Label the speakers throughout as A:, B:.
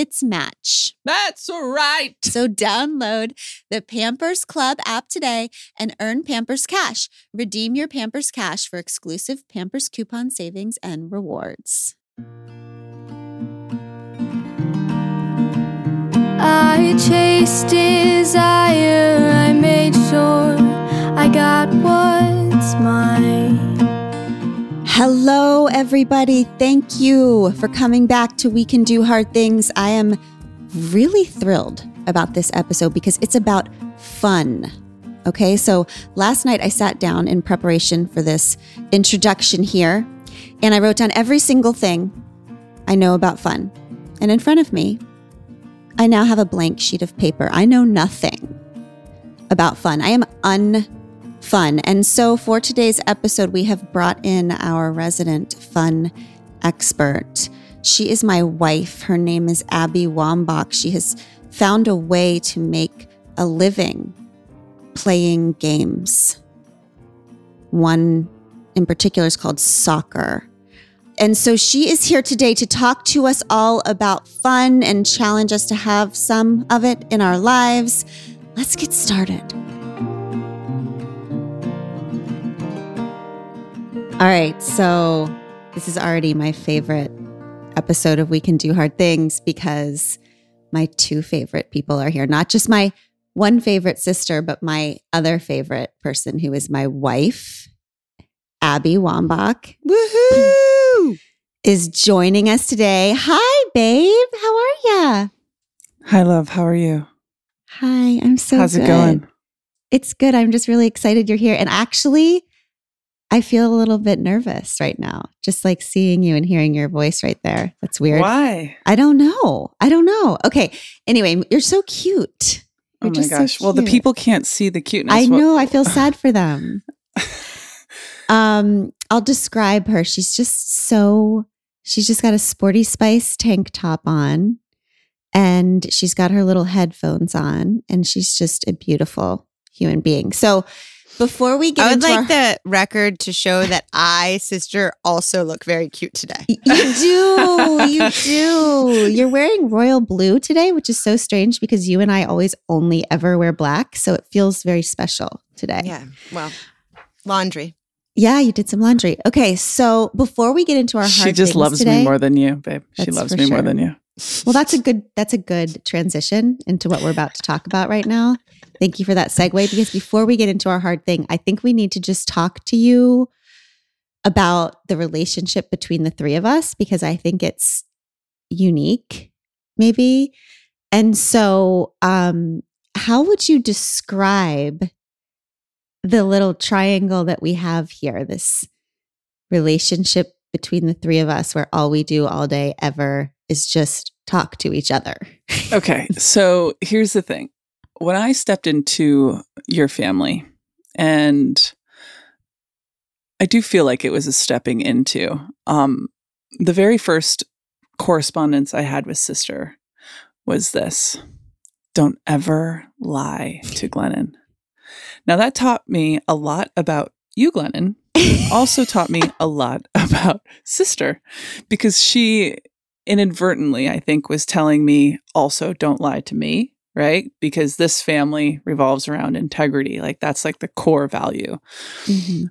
A: its match.
B: That's right.
A: So download the Pampers Club app today and earn Pampers Cash. Redeem your Pampers Cash for exclusive Pampers coupon savings and rewards.
C: I chased desire, I made sure I got what's mine.
A: Hello, everybody. Thank you for coming back to We Can Do Hard Things. I am really thrilled about this episode because it's about fun. Okay, so last night I sat down in preparation for this introduction here and I wrote down every single thing I know about fun. And in front of me, I now have a blank sheet of paper. I know nothing about fun. I am unfun. And so for today's episode, we have brought in our resident fun expert. She is my wife. Her name is Abby Wambach. She has found a way to make a living playing games. One in particular is called soccer. And so she is here today to talk to us all about fun and challenge us to have some of it in our lives. Let's get started. All right, so this is already my favorite episode of We Can Do Hard Things because my two favorite people are here. Not just my one favorite sister, but my other favorite person who is my wife, Abby Wambach.
B: Woohoo!
A: Is joining us today. Hi, babe. How are ya?
D: Hi, love. How are you?
A: Hi, I'm so
D: How's
A: good.
D: it going?
A: It's good. I'm just really excited you're here. And actually, I feel a little bit nervous right now, just like seeing you and hearing your voice right there. That's weird.
D: Why?
A: I don't know. I don't know. Okay. Anyway, you're so cute.
D: Oh
A: You're
D: my
A: just so
D: gosh. well, the people can't see the cuteness.
A: I know. I feel sad for them. Um, I'll describe her. She's just so. She's just got a sporty spice tank top on, and she's got her little headphones on, and she's just a beautiful human being. So, before we get
E: I would
A: into
E: like
A: our,
E: the record to show that I, sister, also look very cute today.
A: You do. You do. You're wearing royal blue today, which is so strange because you and I always only ever wear black. So it feels very special today.
E: Yeah. Well, laundry.
A: Yeah, you did some laundry. Okay. So before we get into our hard
D: She just loves
A: today,
D: me more than you, babe. She loves
A: for
D: me more than you.
A: Well, that's a good that's a good transition into what we're about to talk about right now. Thank you for that segue because before we get into our hard thing, I think we need to just talk to you about the relationship between the three of us because I think it's unique maybe. And so, um how would you describe the little triangle that we have here, this relationship between the three of us where all we do all day ever is just talk to each other.
D: Okay. so here's the thing. When I stepped into your family, and I do feel like it was a stepping into, um, the very first correspondence I had with sister was this don't ever lie to Glennon. Now, that taught me a lot about you, Glennon. also taught me a lot about sister because she inadvertently, I think, was telling me also don't lie to me, right? Because this family revolves around integrity. Like that's like the core value.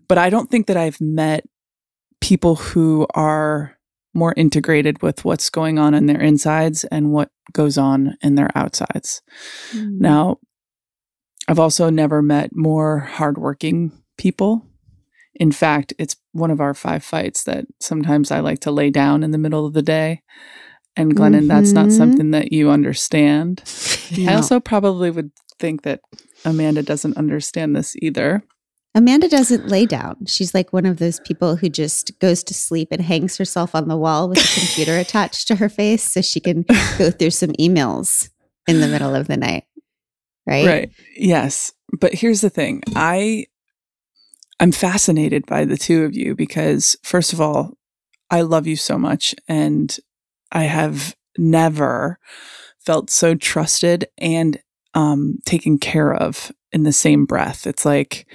D: But I don't think that I've met people who are more integrated with what's going on in their insides and what goes on in their outsides.
A: Mm-hmm.
D: Now, I've also never met more hardworking people. In fact, it's one of our five fights that sometimes I like to lay down in the middle of the day. And Glennon, that's not
A: Mhm.
D: something that you understand. I also probably would think that Amanda doesn't understand this either.
A: Amanda doesn't lay down. She's like one of those people who just goes to sleep and hangs herself on the wall with a computer attached to her face so she can go through some emails in the middle of the night. Right?
D: Right. Yes. But here's the thing. I I'm fascinated by the two of you because first of all, I love you so much and I have never felt so trusted and um taken care of in the same breath. It's like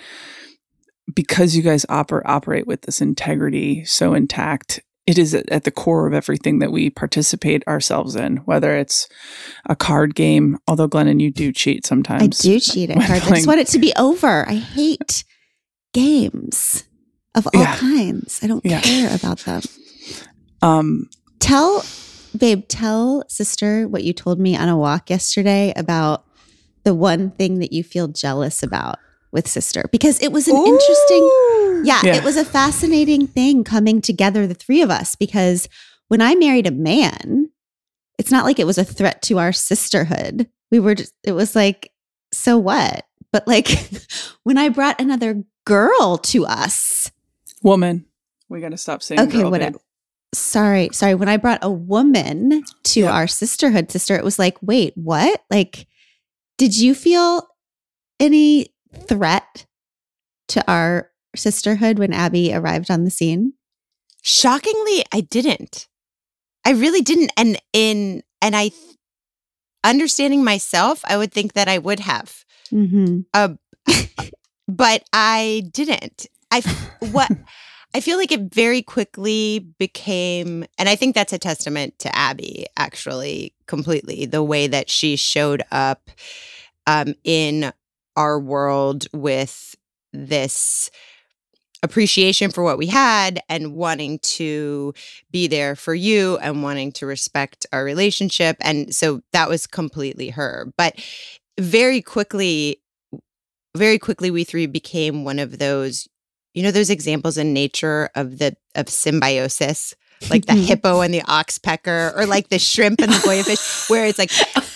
D: because you guys oper- operate with this integrity so intact, it is at the core of everything that we participate ourselves in, whether it's a card game, although Glennon, you do cheat sometimes.
A: I do cheat at cards. I just want it to be over. I hate games of all
D: Yeah.
A: kinds. I don't
D: Yeah.
A: care about them.
D: Um,
A: Tell, babe, tell sister what you told me on a walk yesterday about the one thing that you feel jealous about with sister because it was an interesting yeah,
D: Yeah.
A: it was a fascinating thing coming together the three of us because when I married a man it's not like it was a threat to our sisterhood we were just it was like so what but like when I brought another girl to us
D: woman, we got to stop saying
A: Okay,
D: girl,
A: whatever. Sorry, sorry. When I brought a woman to our sisterhood sister, it was like, wait, what? Like, did you feel any threat to our sisterhood when Abby arrived on the scene?
E: Shockingly, I didn't. I really didn't. And in and I, th- understanding myself, I would think that I would have,
A: Mm-hmm.
E: but I didn't. I, what I feel like it very quickly became, and I think that's a testament to Abby, actually, completely the way that she showed up um, in our world with this appreciation for what we had and wanting to be there for you and wanting to respect our relationship. And so that was completely her. But very quickly, very quickly, we three became one of those, you know, those examples in nature of the of symbiosis. Like the mm-hmm. hippo and the oxpecker, or like the shrimp and the goby fish, where it's like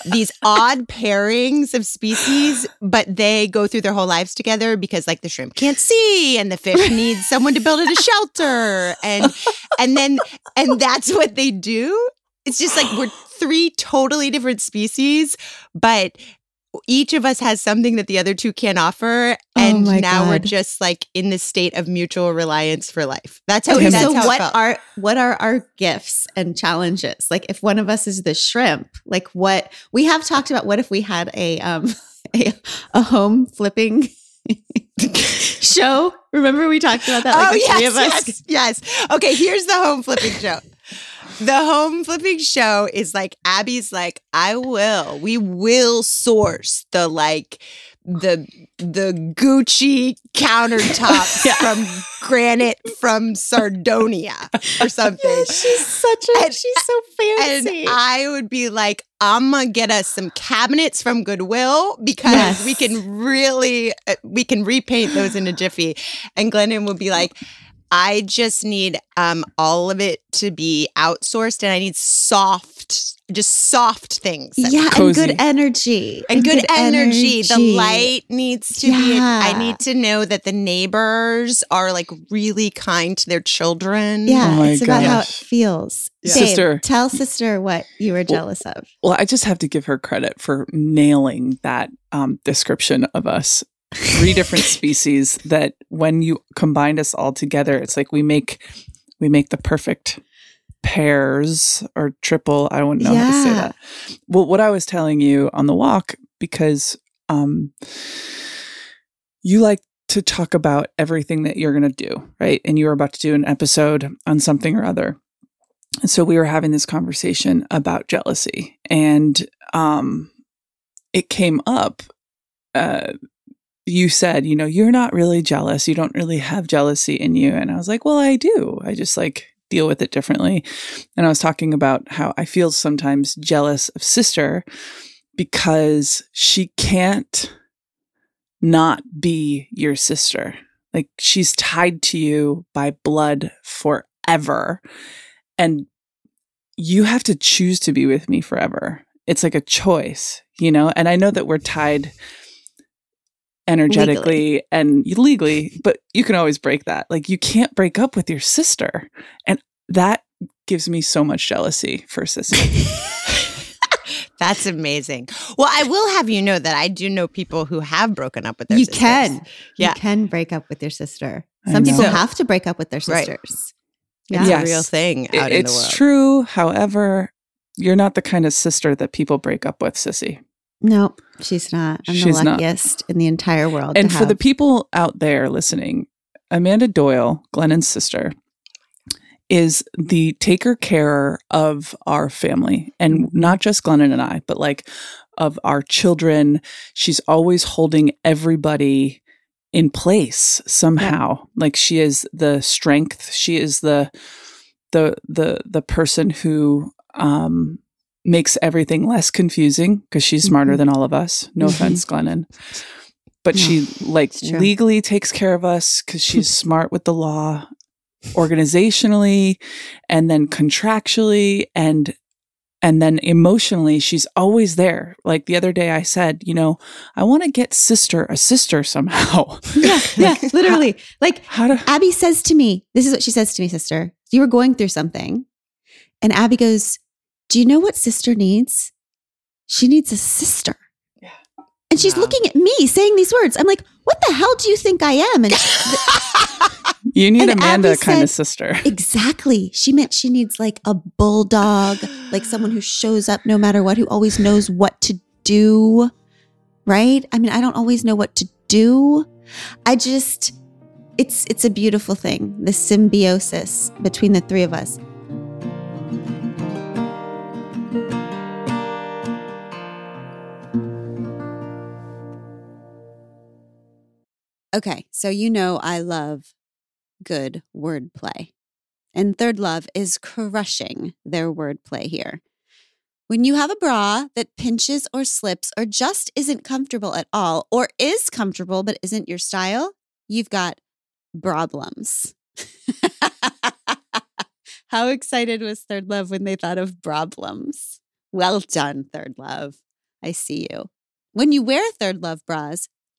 E: these odd pairings of species, but they go through their whole lives together because like the shrimp can't see and the fish needs someone to build it a shelter. And and then and that's what they do. It's just like we're three totally different species, but each of us has something that the other two can't offer. And
A: my
E: now we're just like in this state of mutual reliance for life. That's how,
A: Okay,
E: that's
A: so
E: how it
A: what are what are our gifts and challenges? Like if one of us is the shrimp, like what we have talked about what if we had a um a, a home flipping show? Remember we talked about that like
E: oh, yes,
A: of us?
E: yes, yes. Okay, here's the home flipping show. The home flipping show is like Abby's like, I will, we will source the like the the Gucci countertops
D: Yeah.
E: from granite from Sardinia or something.
A: she's such a
E: And-
A: she's so fancy. And.
E: I would be like, I'm gonna get us some cabinets from Goodwill because
A: Yes.
E: we can really, uh, we can repaint those in a jiffy. And Glennon would be like, I just need um, all of it to be outsourced and I need soft, just soft things. that-
A: yeah, and good energy.
E: And good, energy. The light needs to be. I need to know that the neighbors are like really kind to their children.
A: Yeah,
D: Oh my
A: it's about how it feels.
E: Yeah.
A: Babe,
D: Sister.
A: tell sister what you were jealous of.
D: Well, I just have to give her credit for nailing that um, description of us. Three different species that when you combine us all together, it's like we make we make the perfect pairs or triple. I don't know how to say that. Well, what I was telling you on the walk, because um, you like to talk about everything that you're going to do, right? And you were about to do an episode on something or other. And so we were having this conversation about jealousy, and um, it came up. Uh, you said, you know, you're not really jealous. You don't really have jealousy in you. And I was like, well, I do. I just like deal with it differently. And I was talking about how I feel sometimes jealous of sister because she can't not be your sister. Like she's tied to you by blood forever. And you have to choose to be with me forever. It's like a choice, you know? And I know that we're tied energetically legally. and legally, but you can always break that. Like you can't break up with your sister. And that gives me so much jealousy for Sissy.
E: That's amazing. Well, I will have you know that I do know people who have broken up with their
A: you
E: sisters.
A: can. Yeah. You can break up with your sister. Some people have to break up with their sisters. Right.
E: Yeah. It's yes. a real thing out
D: it, in the
E: world.
D: It's true. However, you're not the kind of sister that people break up with, Sissy.
A: No, she's not. I'm she's the luckiest not. in the entire world.
D: And for the people out there listening, Amanda Doyle, Glennon's sister, is the taker care of our family and not just Glennon and I, but like of our children. She's always holding everybody in place somehow. Yeah. Like she is the strength. She is the the the the person who um makes everything less confusing because she's smarter mm-hmm. than all of us. No mm-hmm. offense, Glennon. But no, she like legally takes care of us because she's smart with the law organizationally and then contractually and and then emotionally she's always there like the other day i said you know i want to get sister a sister somehow
A: yeah yeah literally how, like how to- abby says to me this is what she says to me sister you were going through something and abby goes do you know what sister needs she needs a sister yeah. and she's wow. looking at me saying these words i'm like what the hell do you think i am and
D: You need and Amanda kind of sister.
A: Exactly. She meant she needs like a bulldog, like someone who shows up no matter what, who always knows what to do. Right? I mean, I don't always know what to do. I just it's it's a beautiful thing, the symbiosis between the three of us. Okay, so you know I love good wordplay. And Third Love is crushing their wordplay here. When you have a bra that pinches or slips or just isn't comfortable at all, or is comfortable but isn't your style, you've got problems. How excited was Third Love when they thought of problems? Well done, Third Love. I see you. When you wear Third Love bras,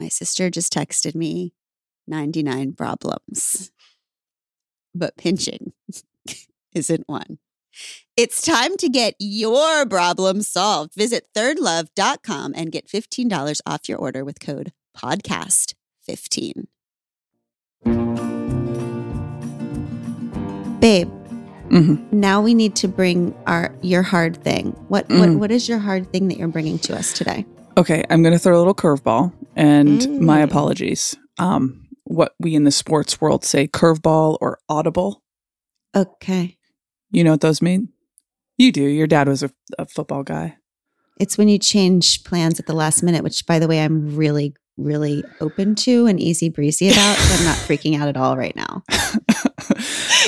A: My sister just texted me 99 problems, but pinching isn't one. It's time to get your problem solved. Visit thirdlove.com and get $15 off your order with code podcast15. Babe, mm-hmm. now we need to bring our your hard thing. What mm. what what is your hard thing that you're bringing to us today?
D: Okay, I'm going to throw a little curveball and mm. my apologies. Um, what we in the sports world say curveball or audible.
A: Okay.
D: You know what those mean? You do. Your dad was a, a football guy.
A: It's when you change plans at the last minute, which, by the way, I'm really, really open to and easy breezy about. so I'm not freaking out at all right now.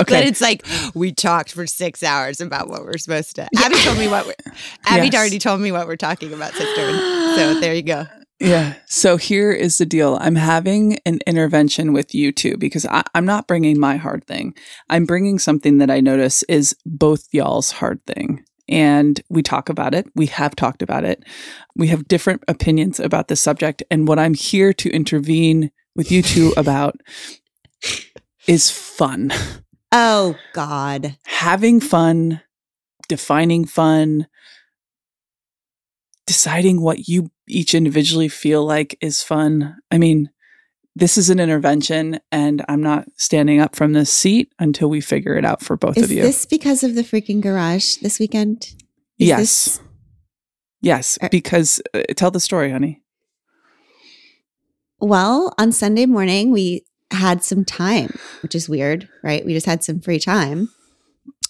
E: okay. But it's like we talked for six hours about what we're supposed to. Abby told me what. We're, Abby yes. already told me what we're talking about, sister. So there you go.
D: Yeah. So here is the deal. I'm having an intervention with you two because I, am not bringing my hard thing. I'm bringing something that I notice is both y'all's hard thing. And we talk about it. We have talked about it. We have different opinions about the subject. And what I'm here to intervene with you two about is fun.
A: Oh, God.
D: Having fun, defining fun, deciding what you each individually feel like is fun. I mean, this is an intervention and I'm not standing up from this seat until we figure it out for both
A: is
D: of you.
A: Is this because of the freaking garage this weekend?
D: Is yes. This- yes, because uh, tell the story, honey.
A: Well, on Sunday morning, we had some time, which is weird, right? We just had some free time.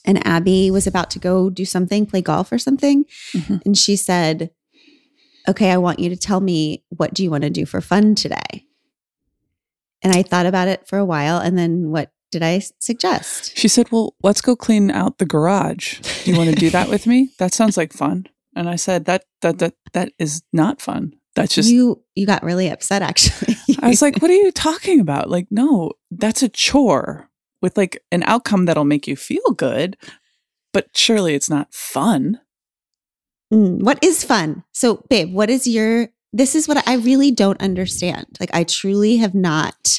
A: And Abby was about to go do something, play golf or something.
D: Mhm.
A: And she said, Okay, I want you to tell me what do you want to do for fun today? And I thought about it for a while. And then what did I suggest?
D: She said, Well, let's go clean out the garage. Do you want to do that with me? That sounds like fun. And I said, That that that that is not fun. That's just
A: you you got really upset actually.
D: I was like, What are you talking about? Like, no, that's a chore with like an outcome that'll make you feel good, but surely it's not fun.
A: Mm, what is fun? So, babe, what is your this is what I really don't understand. Like I truly have not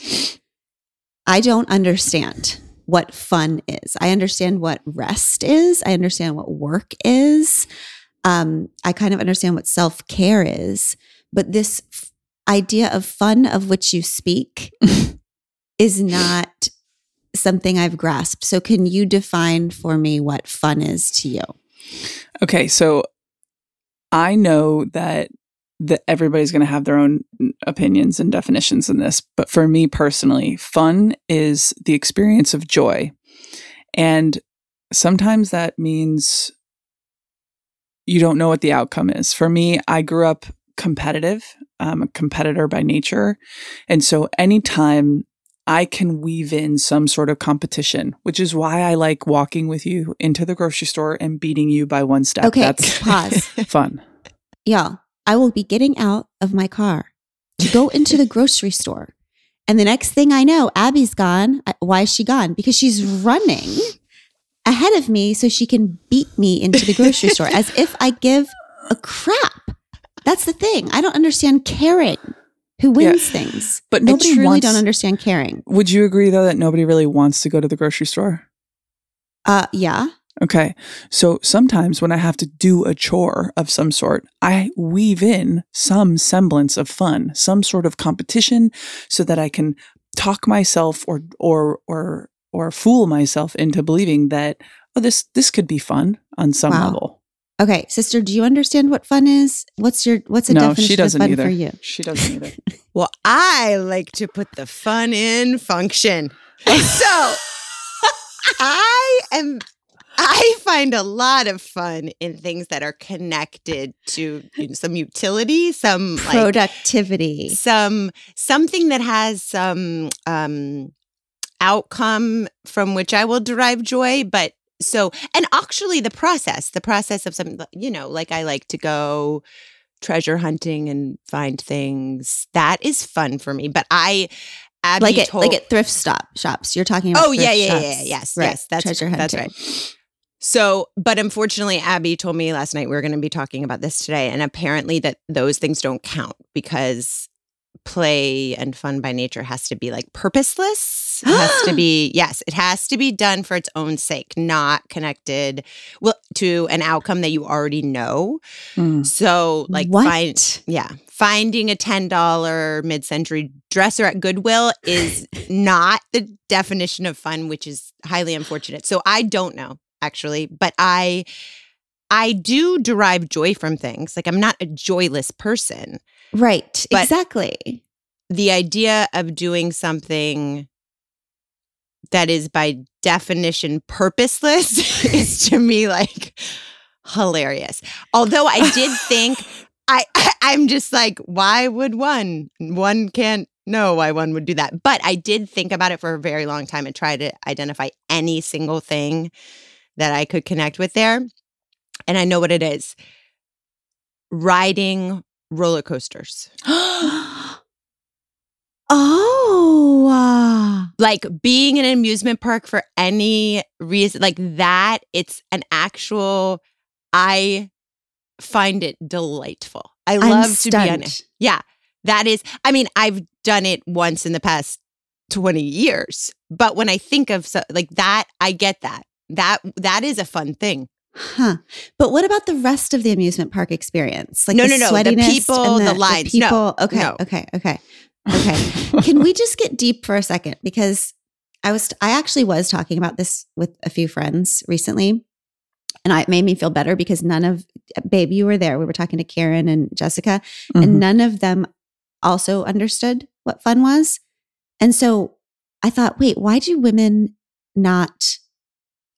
A: I don't understand what fun is. I understand what rest is. I understand what work is. Um, I kind of understand what self care is. But this idea of fun of which you speak is not something I've grasped. So, can you define for me what fun is to you?
D: Okay, so I know that that everybody's going to have their own opinions and definitions in this, but for me personally, fun is the experience of joy. And sometimes that means you don't know what the outcome is. For me, I grew up competitive. I'm a competitor by nature. And so anytime I can weave in some sort of competition, which is why I like walking with you into the grocery store and beating you by one step.
A: Okay,
D: That's
A: pause.
D: fun.
A: Y'all, I will be getting out of my car to go into the grocery store. And the next thing I know, Abby's gone. Why is she gone? Because she's running ahead of me so she can beat me into the grocery store as if I give a crap. That's the thing. I don't understand caring. Who wins things?
D: But I
A: nobody
D: truly
A: really
D: wants-
A: don't understand caring.
D: Would you agree though that nobody really wants to go to the grocery store?
A: Uh yeah.
D: Okay. So sometimes when I have to do a chore of some sort, I weave in some semblance of fun, some sort of competition so that I can talk myself or or or or fool myself into believing that oh this this could be fun on some
A: Wow.
D: level.
A: Okay, sister, do you understand what fun is? What's your what's a
D: no,
A: definition
D: she doesn't
A: of fun
D: either.
A: for you?
D: She doesn't either.
E: Well, I like to put the fun in function. So I am I find a lot of fun in things that are connected to you know, some utility, some like
A: Productivity.
E: some something that has some um outcome from which I will derive joy, but so and actually the process, the process of something you know, like I like to go treasure hunting and find things. That is fun for me. But I Abby
A: like it,
E: told,
A: like at thrift stop shops. You're talking about.
E: Oh yeah, yeah, yeah,
A: shops.
E: yeah, yes,
A: Right.
E: yes. That's
A: treasure
E: That's
A: hunting.
E: right. So, but unfortunately, Abby told me last night we were going to be talking about this today, and apparently that those things don't count because play and fun by nature has to be like purposeless. It has to be yes, it has to be done for its own sake, not connected well to an outcome that you already know.
D: Mm.
E: So, like
A: what?
E: find yeah, finding a ten dollar mid century dresser at Goodwill is not the definition of fun, which is highly unfortunate. So I don't know actually, but I I do derive joy from things. Like I'm not a joyless person.
A: Right. Exactly.
E: The idea of doing something that is by definition purposeless is to me like hilarious. Although I did think I I'm just like why would one one can't know why one would do that. But I did think about it for a very long time and try to identify any single thing that I could connect with there. And I know what it is. Riding roller coasters.
A: oh. uh,
E: like being in an amusement park for any reason like that it's an actual i find it delightful i
A: I'm
E: love to be on it yeah that is i mean i've done it once in the past 20 years but when i think of so, like that i get that that that is a fun thing
A: Huh. But what about the rest of the amusement park experience? Like
E: No,
A: the
E: no, no, the people,
A: and
E: the lines. No,
A: people. okay.
E: no.
A: Okay. Okay. Okay. Can we just get deep for a second? Because I was, I actually was talking about this with a few friends recently. And I, it made me feel better because none of, babe, you were there. We were talking to Karen and Jessica,
D: Mhm.
A: and none of them also understood what fun was. And so I thought, wait, why do women not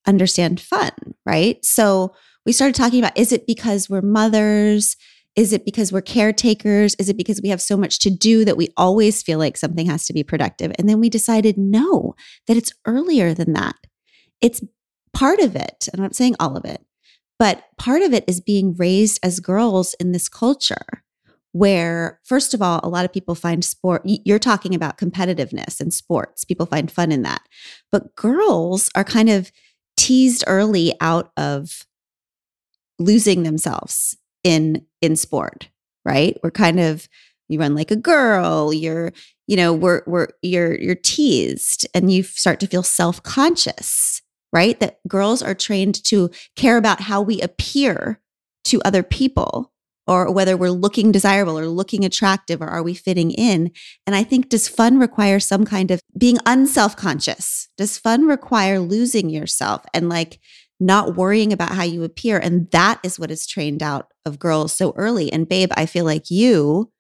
A: understand fun? Right. So we started talking about is it because we're mothers? Is it because we're caretakers? Is it because we have so much to do that we always feel like something has to be productive? And then we decided no, that it's earlier than that. It's part of it. I'm not saying all of it, but part of it is being raised as girls in this culture where, first of all, a lot of people find sport, you're talking about competitiveness and sports. People find fun in that. But girls are kind of teased early out of losing themselves in in sport right? We're kind of you run like a girl you're you know we're we're you're you're teased and you start to feel self-conscious right? That girls are trained to care about how we appear to other people or whether we're looking desirable or looking attractive or are we fitting in. And i think does fun require some kind of being unself-conscious? Does fun require losing yourself and like not worrying about how you appear. And that is what is trained out of girls so early. And babe, I feel like you,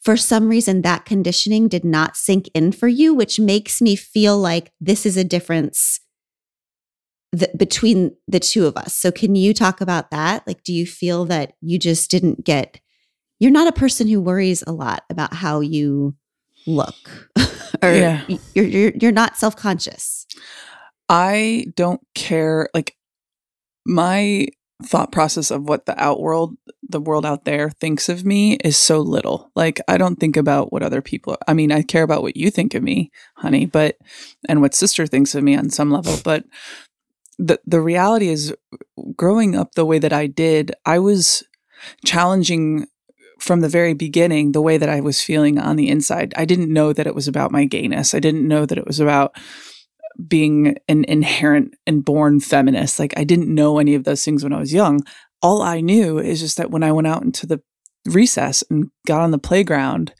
A: for some reason, that conditioning did not sink in for you, which makes me feel like this is a difference th- between the two of us. So, can you talk about that? Like, do you feel that you just didn't get, you're not a person who worries a lot about how you look or yeah. you're, you're, you're not self conscious?
D: I don't care. Like my thought process of what the outworld, the world out there thinks of me is so little. Like I don't think about what other people. I mean, I care about what you think of me, honey, but and what sister thinks of me on some level, but the the reality is growing up the way that I did, I was challenging from the very beginning the way that I was feeling on the inside. I didn't know that it was about my gayness. I didn't know that it was about being an inherent and born feminist. Like I didn't know any of those things when I was young. All I knew is just that when I went out into the recess and got on the playground,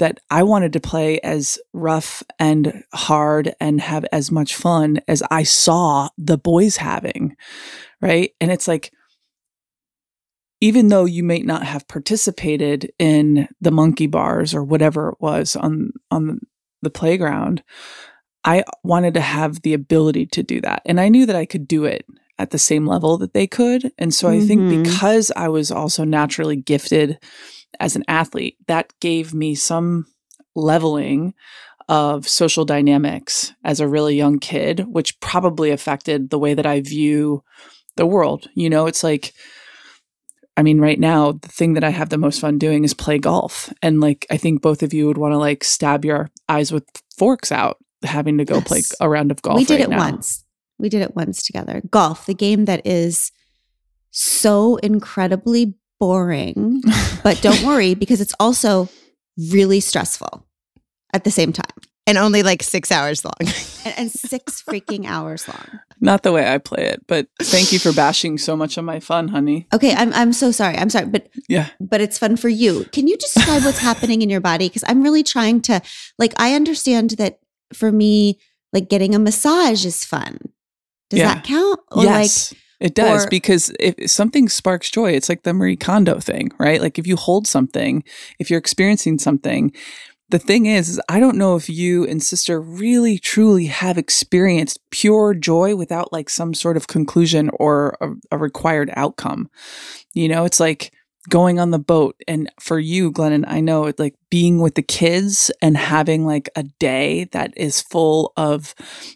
D: that I wanted to play as rough and hard and have as much fun as I saw the boys having. Right. And it's like, even though you may not have participated in the monkey bars or whatever it was on on the playground I wanted to have the ability to do that. And I knew that I could do it at the same level that they could. And so mm-hmm. I think mm-hmm. because I was also naturally gifted as an athlete, that gave me some leveling of social dynamics as a really young kid, which probably affected the way that I view the world. You know, it's like, I mean, right now, the thing that I have the most fun doing is play golf. And like, I think both of you would want to like stab your eyes with forks out having to go yes. play a round of golf.
A: We did
D: right
A: it
D: now.
A: once. We did it once together. Golf, the game that is so incredibly boring, but don't worry because it's also really stressful at the same time.
E: And only like six hours long.
A: and, and six freaking hours long.
D: Not the way I play it, but thank you for bashing so much of my fun, honey.
A: Okay, I'm I'm so sorry. I'm sorry, but
D: yeah,
A: but it's fun for you. Can you describe what's happening in your body? Because I'm really trying to like. I understand that for me, like getting a massage is fun. Does yeah. that count?
D: Or yes. Like, it does or, because if something sparks joy, it's like the Marie Kondo thing, right? Like if you hold something, if you're experiencing something, the thing is, is I don't know if you and sister really truly have experienced pure joy without like some sort of conclusion or a, a required outcome. You know, it's like going on the boat. And for you glennon i know it, like being with the kids and having like a day that is full of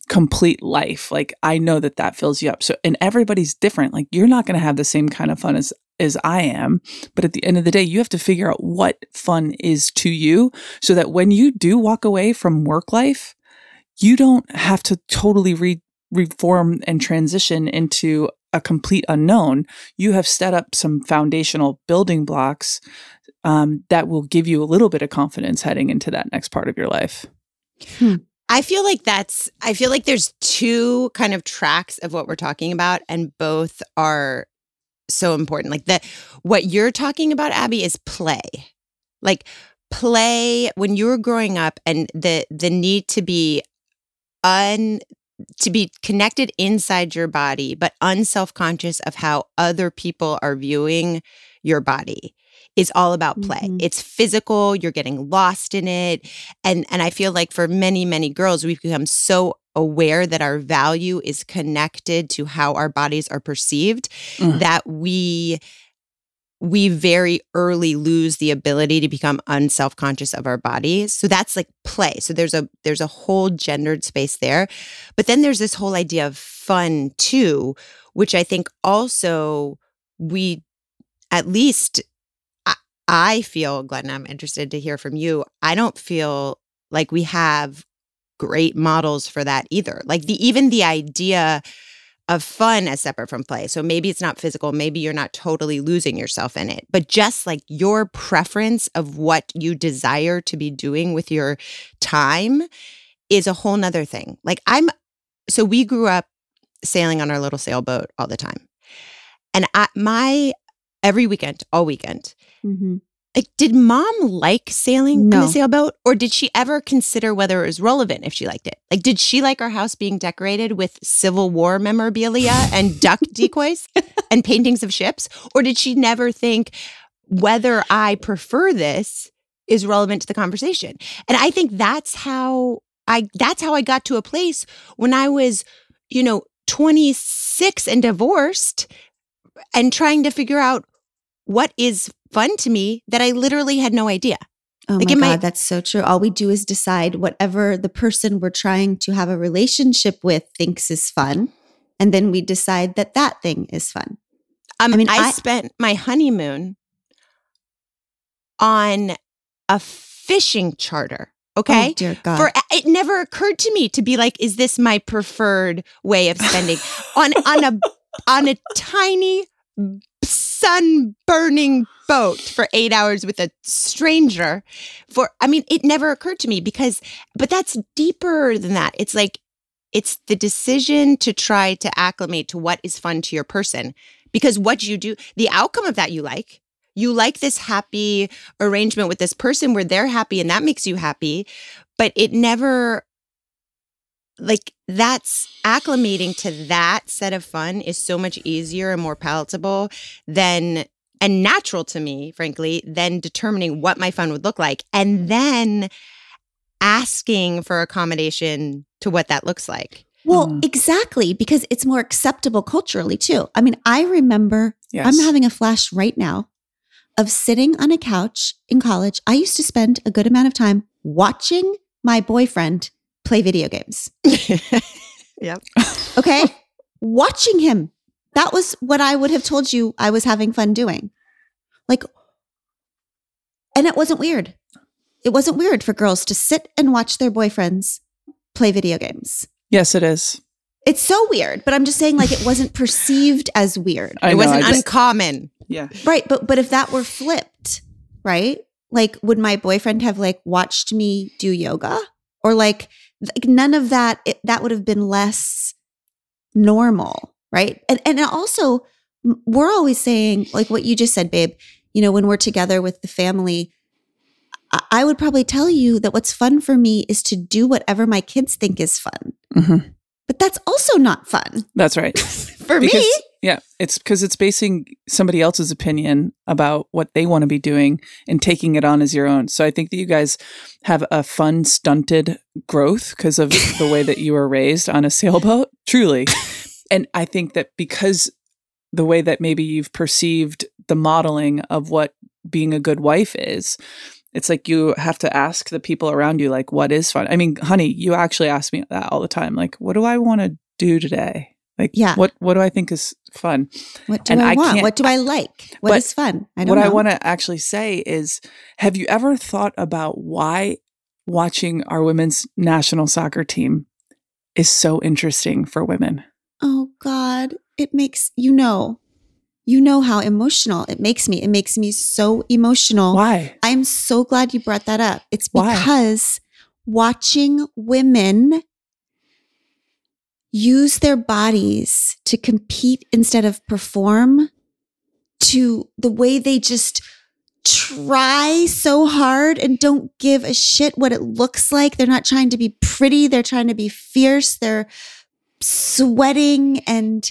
D: complete life like i know that that fills you up. So and everybody's different. Like you're not going to have the same kind of fun as as i am. But at the end of the day you have to figure out what fun is to you so that when you do walk away from work life you don't have to totally re- reform and transition into a complete unknown, you have set up some foundational building blocks um, that will give you a little bit of confidence heading into that next part of your life.
E: Hmm. I feel like that's, I feel like there's two kind of tracks of what we're talking about, and both are so important. Like that, what you're talking about, Abby, is play. Like play when you were growing up and the the need to be un to be connected inside your body, but unself conscious of how other people are viewing your body is all about play.
A: Mhm.
E: It's physical, you're getting lost in it. And and I feel like for many many girls we've become so aware that our value is connected to how our bodies are perceived
D: Mhm.
E: that we we very early lose the ability to become unself-conscious of our bodies. So that's like play. So there's a there's a whole gendered space there. But then there's this whole idea of fun too, which I think also we at least I, I feel Glenn, I'm interested to hear from you. I don't feel like we have great models for that either. Like the even the idea of fun as separate from play. So maybe it's not physical, maybe you're not totally losing yourself in it, but just like your preference of what you desire to be doing with your time is a whole nother thing. Like I'm so we grew up sailing on our little sailboat all the time. And I, my every weekend, all weekend,
A: Mhm.
E: Like did mom like sailing on
A: No.
E: the sailboat or did she ever consider whether it was relevant if she liked it? Like did she like our house being decorated with civil war memorabilia and duck decoys and paintings of ships? Or did she never think whether i prefer this is relevant to the conversation? And i think that's how i that's how i got to a place when i was you know 26 and divorced and trying to figure out what is fun to me that I literally had no idea.
A: Oh
E: Like,
A: my God,
E: my-
A: that's so true. All we do is decide whatever the person we're trying to have a relationship with thinks is fun. And then we decide that that thing is fun.
E: Um,
A: I mean,
E: I,
A: I-
E: spent my honeymoon on a fishing charter. Okay.
A: Oh, dear God.
E: For it never occurred to me to be like, is this my preferred way of spending on on a on a tiny sun burning boat for eight hours with a stranger? For I mean, it never occurred to me because, but that's deeper than that. It's like it's the decision to try to acclimate to what is fun to your person because what you do, the outcome of that you like. You like this happy arrangement with this person where they're happy and that makes you happy, but it never like that's acclimating to that set of fun is so much easier and more palatable than and natural to me, frankly, than determining what my fun would look like and then asking for accommodation to what that looks like.
A: well,
D: Mm.
A: exactly, because it's more acceptable culturally too. I mean, I remember
D: Yes.
A: I'm having a flash right now of sitting on a couch in college. I used to spend a good amount of time watching my boyfriend play video games.
E: yep.
A: Okay. watching him. That was what I would have told you I was having fun doing. Like, and it wasn't weird. It wasn't weird for girls to sit and watch their boyfriends play video games.
D: Yes, it is.
A: It's so weird, but I'm just saying, like, it wasn't perceived as weird.
D: I
E: it
D: know,
E: wasn't
D: just-
E: uncommon.
D: Yeah.
A: Right. But but if that were flipped, right? Like would my boyfriend have like watched me do yoga? Or like, like none of that it, that would have been less normal, right? And and also we're always saying like what you just said, babe, you know, when we're together with the family, I, would probably tell you that what's fun for me is to do whatever my kids think is fun.
D: hmm
A: But that's also not fun
D: That's right.
A: for
D: Because-
A: me.
D: Yeah, it's because it's basing somebody else's opinion about what they want to be doing and taking it on as your own. So I think that you guys have a fun, stunted growth because of the way that you were raised on a sailboat, truly. And I think that because the way that maybe you've perceived the modeling of what being a good wife is, it's like you have to ask the people around you, like, what is fun? I mean, honey, you actually ask me that all the time. Like, what do I want to do today? Like,
A: Yeah.
D: what what do I think is fun?
A: What do
D: And
A: I,
D: I
A: want? What do I like? What is fun? I don't
D: what
A: know.
D: I want to actually say is have you ever thought about why watching our women's national soccer team is so interesting for women?
A: Oh God, it makes you know, you know how emotional it makes me. It makes me so emotional.
D: Why?
A: I'm so glad you brought that up. It's
D: Why?
A: because watching women use their bodies to compete instead of perform to the way they just try so hard and don't give a shit what it looks like. They're not trying to be pretty, they're trying to be fierce. They're sweating and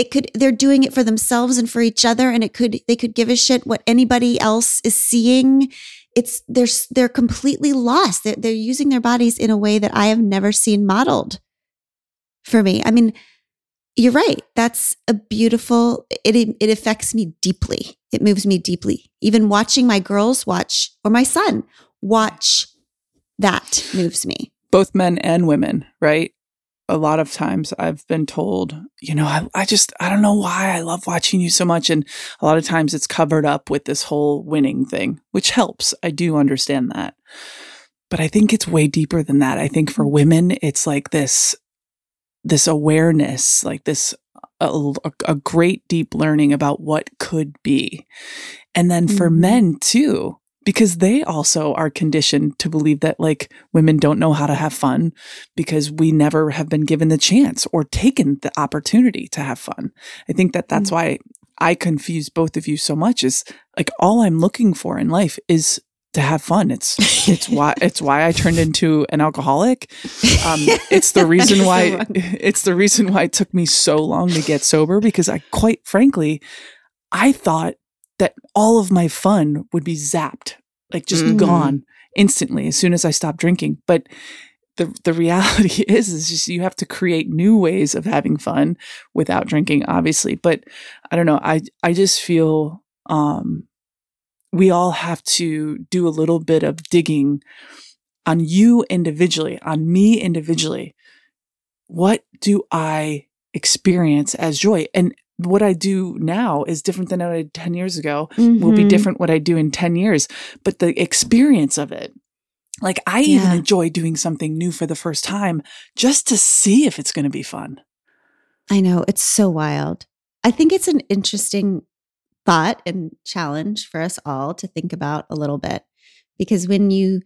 A: it could they're doing it for themselves and for each other and it could they could give a shit what anybody else is seeing. It's they're they're completely lost. They're, they're using their bodies in a way that i have never seen modeled for me. I mean you're right. That's a beautiful it it affects me deeply. It moves me deeply. Even watching my girls watch or my son watch that moves me.
D: Both men and women right a lot of times I've been told, you know, I, I just, I don't know why I love watching you so much. And a lot of times it's covered up with this whole winning thing, which helps. I do understand that. But I think it's way deeper than that. I think for women, it's like this, this awareness, like this, a, a great deep learning about what could be. And then for mm-hmm. men too, because they also are conditioned to believe that like women don't know how to have fun because we never have been given the chance or taken the opportunity to have fun. I think that that's mm-hmm. why I confuse both of you so much is like all I'm looking for in life is to have fun. It's it's why it's why I turned into an alcoholic. Um, it's the reason why it's the reason why it took me so long to get sober because I quite frankly I thought that all of my fun would be zapped, like just mm-hmm. gone instantly as soon as I stopped drinking. But the the reality is is just you have to create new ways of having fun without drinking, obviously. But I don't know. I I just feel um, we all have to do a little bit of digging on you individually, on me individually. What do I experience as joy? And what I do now is different than what I did 10 years ago, mm-hmm. will be mm-hmm. different what I do in 10 years. But the experience of it, like I yeah. even enjoy doing something new for the first time just to see if it's going to be fun.
A: I know. It's so wild. I think it's an interesting thought and challenge for us all to think about a little bit. Because when you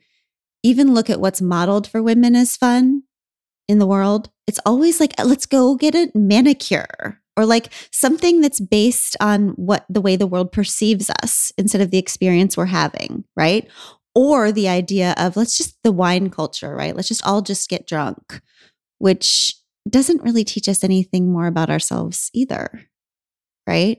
A: even look at what's modeled for women as fun in the world, it's always like, let's go get a manicure or like something that's based on what the way the world perceives us instead of the experience we're having, right? Or the idea of let's just the wine culture, right? Let's just all just get drunk, which doesn't really teach us anything more about ourselves either, right?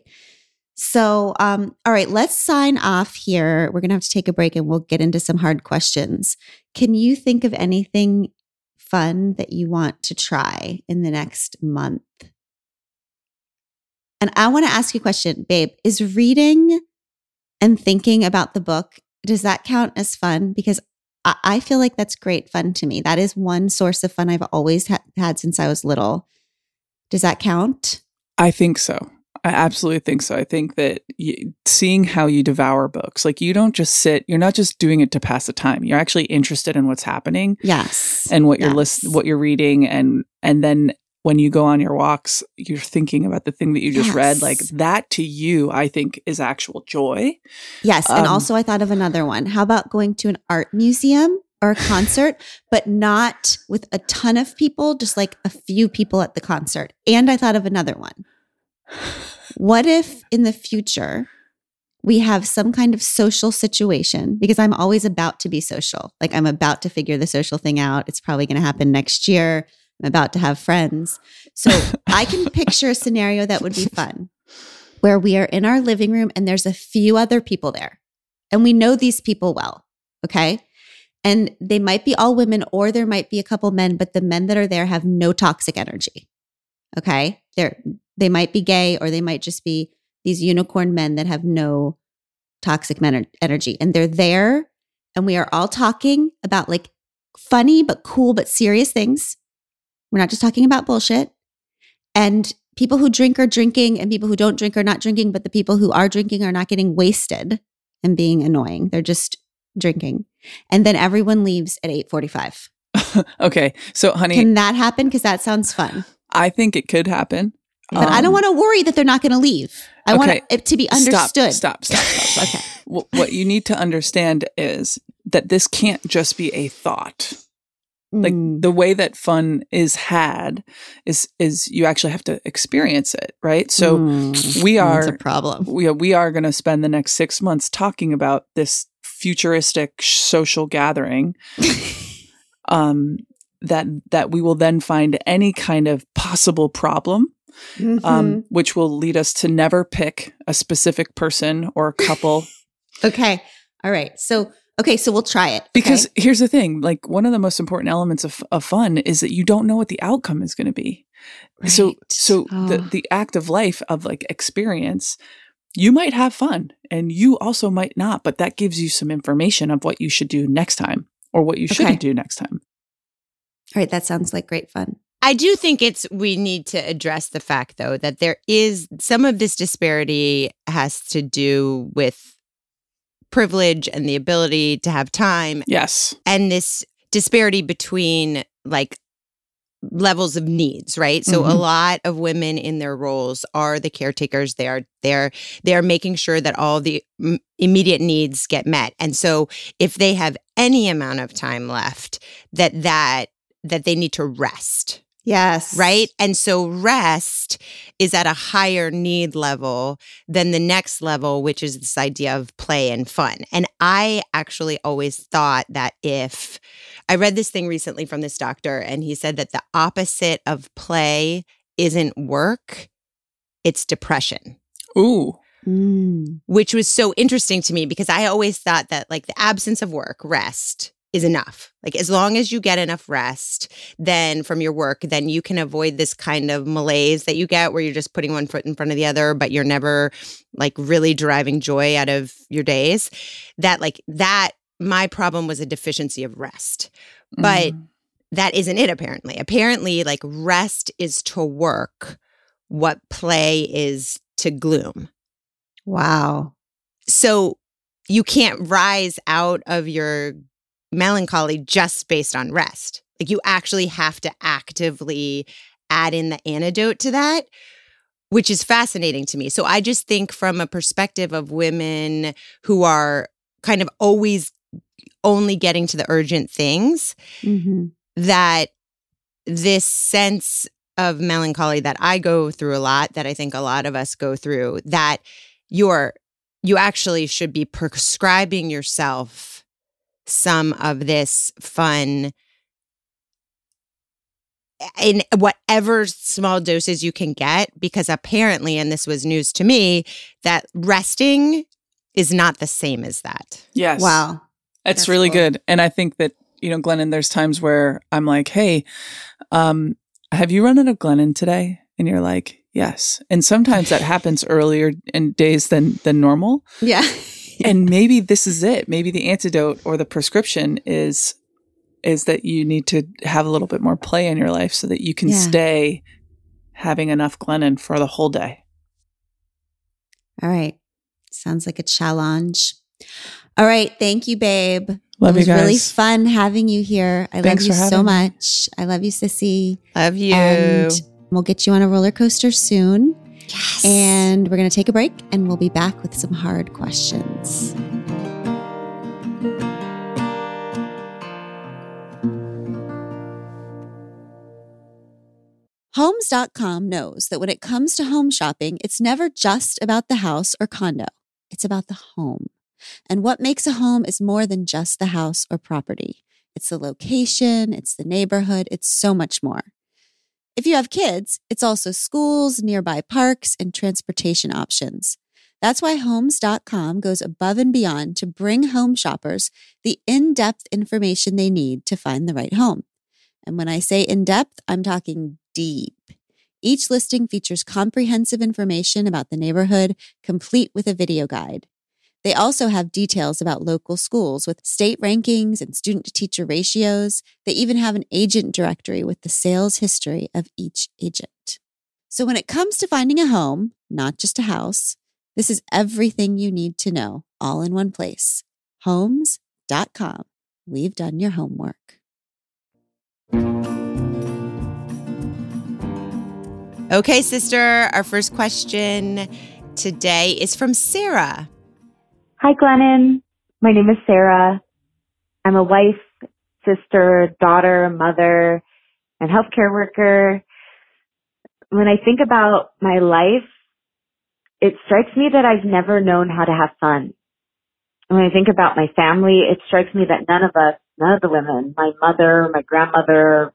A: So, um, all right, let's sign off here. We're going to have to take a break and we'll get into some hard questions. Can you think of anything fun that you want to try in the next month? And I want to ask you a question, babe. Is reading and thinking about the book, does that count as fun? Because I, I feel like that's great fun to me. That is one source of fun I've always ha- had since I was little. Does that count?
D: I think so. I absolutely think so. I think that you, seeing how you devour books, like you don't just sit, you're not just doing it to pass the time. You're actually interested in what's happening.
A: Yes.
D: And what you're
A: yes.
D: list, what you're reading and and then when you go on your walks, you're thinking about the thing that you just yes. read. Like that to you, I think is actual joy.
A: Yes. Um, and also, I thought of another one. How about going to an art museum or a concert, but not with a ton of people, just like a few people at the concert? And I thought of another one. What if in the future, we have some kind of social situation because I'm always about to be social. Like I'm about to figure the social thing out. It's probably going to happen next year. I'm about to have friends. So I can picture a scenario that would be fun where we are in our living room and there's a few other people there. And we know these people well. Okay. And they might be all women or there might be a couple men, but the men that are there have no toxic energy. Okay. They're, they might be gay or they might just be these unicorn men that have no toxic men energy. And they're there and we are all talking about like funny but cool but serious things we're not just talking about bullshit. And people who drink are drinking, and people who don't drink are not drinking, but the people who are drinking are not getting wasted and being annoying. They're just drinking. And then everyone leaves at 8:45.
D: okay. So honey,
A: can that happen cuz that sounds fun.
D: I think it could happen.
A: But um, I don't um, want to worry that they're not going to leave. I okay. want it to be understood.
D: Stop, stop, stop, stop. okay. what you need to understand is that this can't just be a thought like mm. the way that fun is had is is you actually have to experience it right so mm. we are
A: That's a problem
D: we are, we are going to spend the next 6 months talking about this futuristic social gathering um that that we will then find any kind of possible problem
A: Mm-hmm.
D: um, which will lead us to never pick a specific person or couple.
A: okay. All right. So, okay. So we'll try it. okay?
D: Because here's the thing like, one of the most important elements of, of fun is that you don't know what the outcome is going to be. So,
A: Right.
D: so the,
A: Oh.
D: the act of life of like experience, you might have fun and you also might not, but that gives you some information of what you should do next time or what you shouldn't
A: Okay.
D: do next time.
A: All right. That sounds like great fun.
E: I do think it's we need to address the fact though that there is some of this disparity has to do with privilege and the ability to have time
D: Yes.
E: and this disparity between like levels of needs right so a
D: Mhm.
E: lot of women in their roles are the caretakers they are they're they're making sure that all the mm, immediate needs get met and so if they have any amount of time left that that that they need to rest
A: Yes.
E: right? And so rest is at a higher need level than the next level, which is this idea of play and fun. And I actually always thought that if I read this thing recently from this doctor, and he said that the opposite of play isn't work, it's depression.
D: Ooh.
A: Mm.
E: Which was so interesting to me because I always thought that, like, the absence of work, rest, is enough. Like, as long as you get enough rest, then from your work, then you can avoid this kind of malaise that you get where you're just putting one foot in front of the other, but you're never like really deriving joy out of your days. That, like, that, my problem was a deficiency of rest. But
D: Mm.
E: That isn't it, apparently. Apparently, like, rest is to work what play is to gloom.
A: Wow.
E: So you can't rise out of your melancholy just based on rest. Like you actually have to actively add in the antidote to that, which is fascinating to me. So I just think from a perspective of women who are kind of always only getting to the urgent things,
A: Mm-hmm.
E: that this sense of melancholy that I go through a lot, that I think a lot of us go through, that you're you actually should be prescribing yourself some of this fun in whatever small doses you can get because apparently and this was news to me that resting is not the same as that
D: Yes.
A: Wow.
D: It's
A: That's
D: really
A: cool.
D: good. And I think that, you know, Glennon, there's times where I'm like, hey, um, have you run out of Glennon today? And you're like, yes. And sometimes that happens earlier in days than than normal.
A: Yeah.
D: And maybe this is it. Maybe the antidote or the prescription is is that you need to have a little bit more play in your life so that you can
A: Yeah.
D: stay having enough Glennon for the whole day.
A: All right. Sounds like a challenge. All right. Thank you, babe.
D: Love
A: it was
D: you guys.
A: really fun having you here. I
D: Thanks
A: love you so
D: having me.
A: much. I love you, Sissy.
E: love you
A: And we'll get you on a roller coaster soon.
E: Yes
A: And we're going to take a break and we'll be back with some hard questions. Homes.com knows that when it comes to home shopping, it's never just about the house or condo, it's about the home. And what makes a home is more than just the house or property. It's the location, it's the neighborhood, it's so much more. If you have kids, it's also schools, nearby parks, and transportation options. That's why Homes.com goes above and beyond to bring home shoppers the in depth information they need to find the right home. And when I say in depth, I'm talking deep. Each listing features comprehensive information about the neighborhood, complete with a video guide. They also have details about local schools with state rankings and student to teacher ratios. They even have an agent directory with the sales history of each agent. So when it comes to finding a home, not just a house, this is everything you need to know all in one place. Homes.com. We've done your homework.
E: Okay, sister, our first question today is from Sarah.
F: Hi, Glennon. My name is Sarah. I'm a wife, sister, daughter, mother, and healthcare worker. When I think about my life, it strikes me that I've never known how to have fun. When I think about my family, it strikes me that none of us, none of the women, my mother, my grandmother,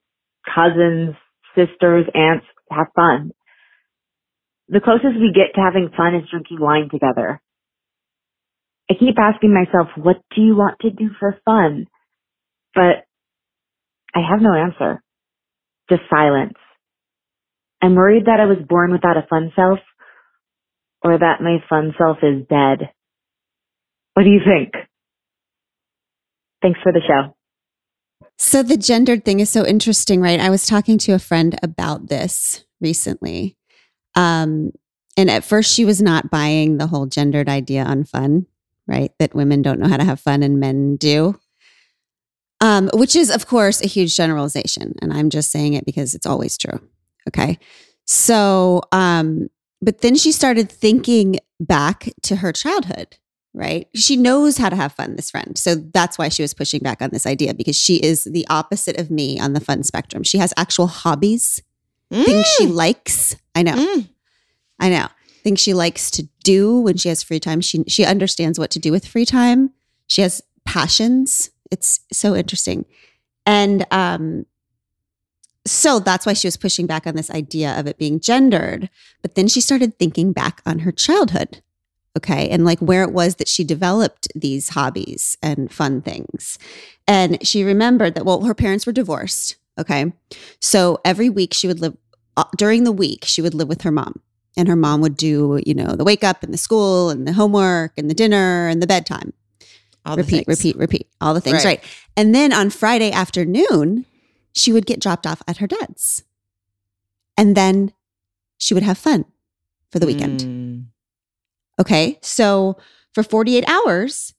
F: cousins, sisters, aunts have fun. the closest we get to having fun is drinking wine together. I keep asking myself, what do you want to do for fun? But I have no answer. Just silence. I'm worried that I was born without a fun self or that my fun self is dead. What do you think? Thanks for the show.
A: So the gendered thing is so interesting, right? I was talking to a friend about this recently. Um, and at first she was not buying the whole gendered idea on fun, right? That women don't know how to have fun and men do. Um, which is, of course, a huge generalization. And I'm just saying it because it's always true. Okay. So, um, but then she started thinking back to her childhood, right? She knows how to have fun, this friend. So that's why she was pushing back on this idea because she is the opposite of me on the fun spectrum. She has actual hobbies, things she likes. I know.
E: Mm.
A: I know. Things she likes to do when she has free time. She she understands what to do with free time. She has passions. It's so interesting. And um so that's why she was pushing back on this idea of it being gendered. But then she started thinking back on her childhood. Okay. And like where it was that she developed these hobbies and fun things. And she remembered that, well, her parents were divorced. Okay. So every week she would live, uh, during the week, she would live with her mom. And her mom would do, you know, the wake up and the school and the homework and the dinner and the bedtime.
E: All the
A: repeat,
E: things.
A: repeat, repeat. All the things,
E: Right.
A: right. And then on Friday afternoon, she would get dropped off at her dad's. And then she would have fun for the weekend.
E: Mm.
A: Okay. So for 48 hours,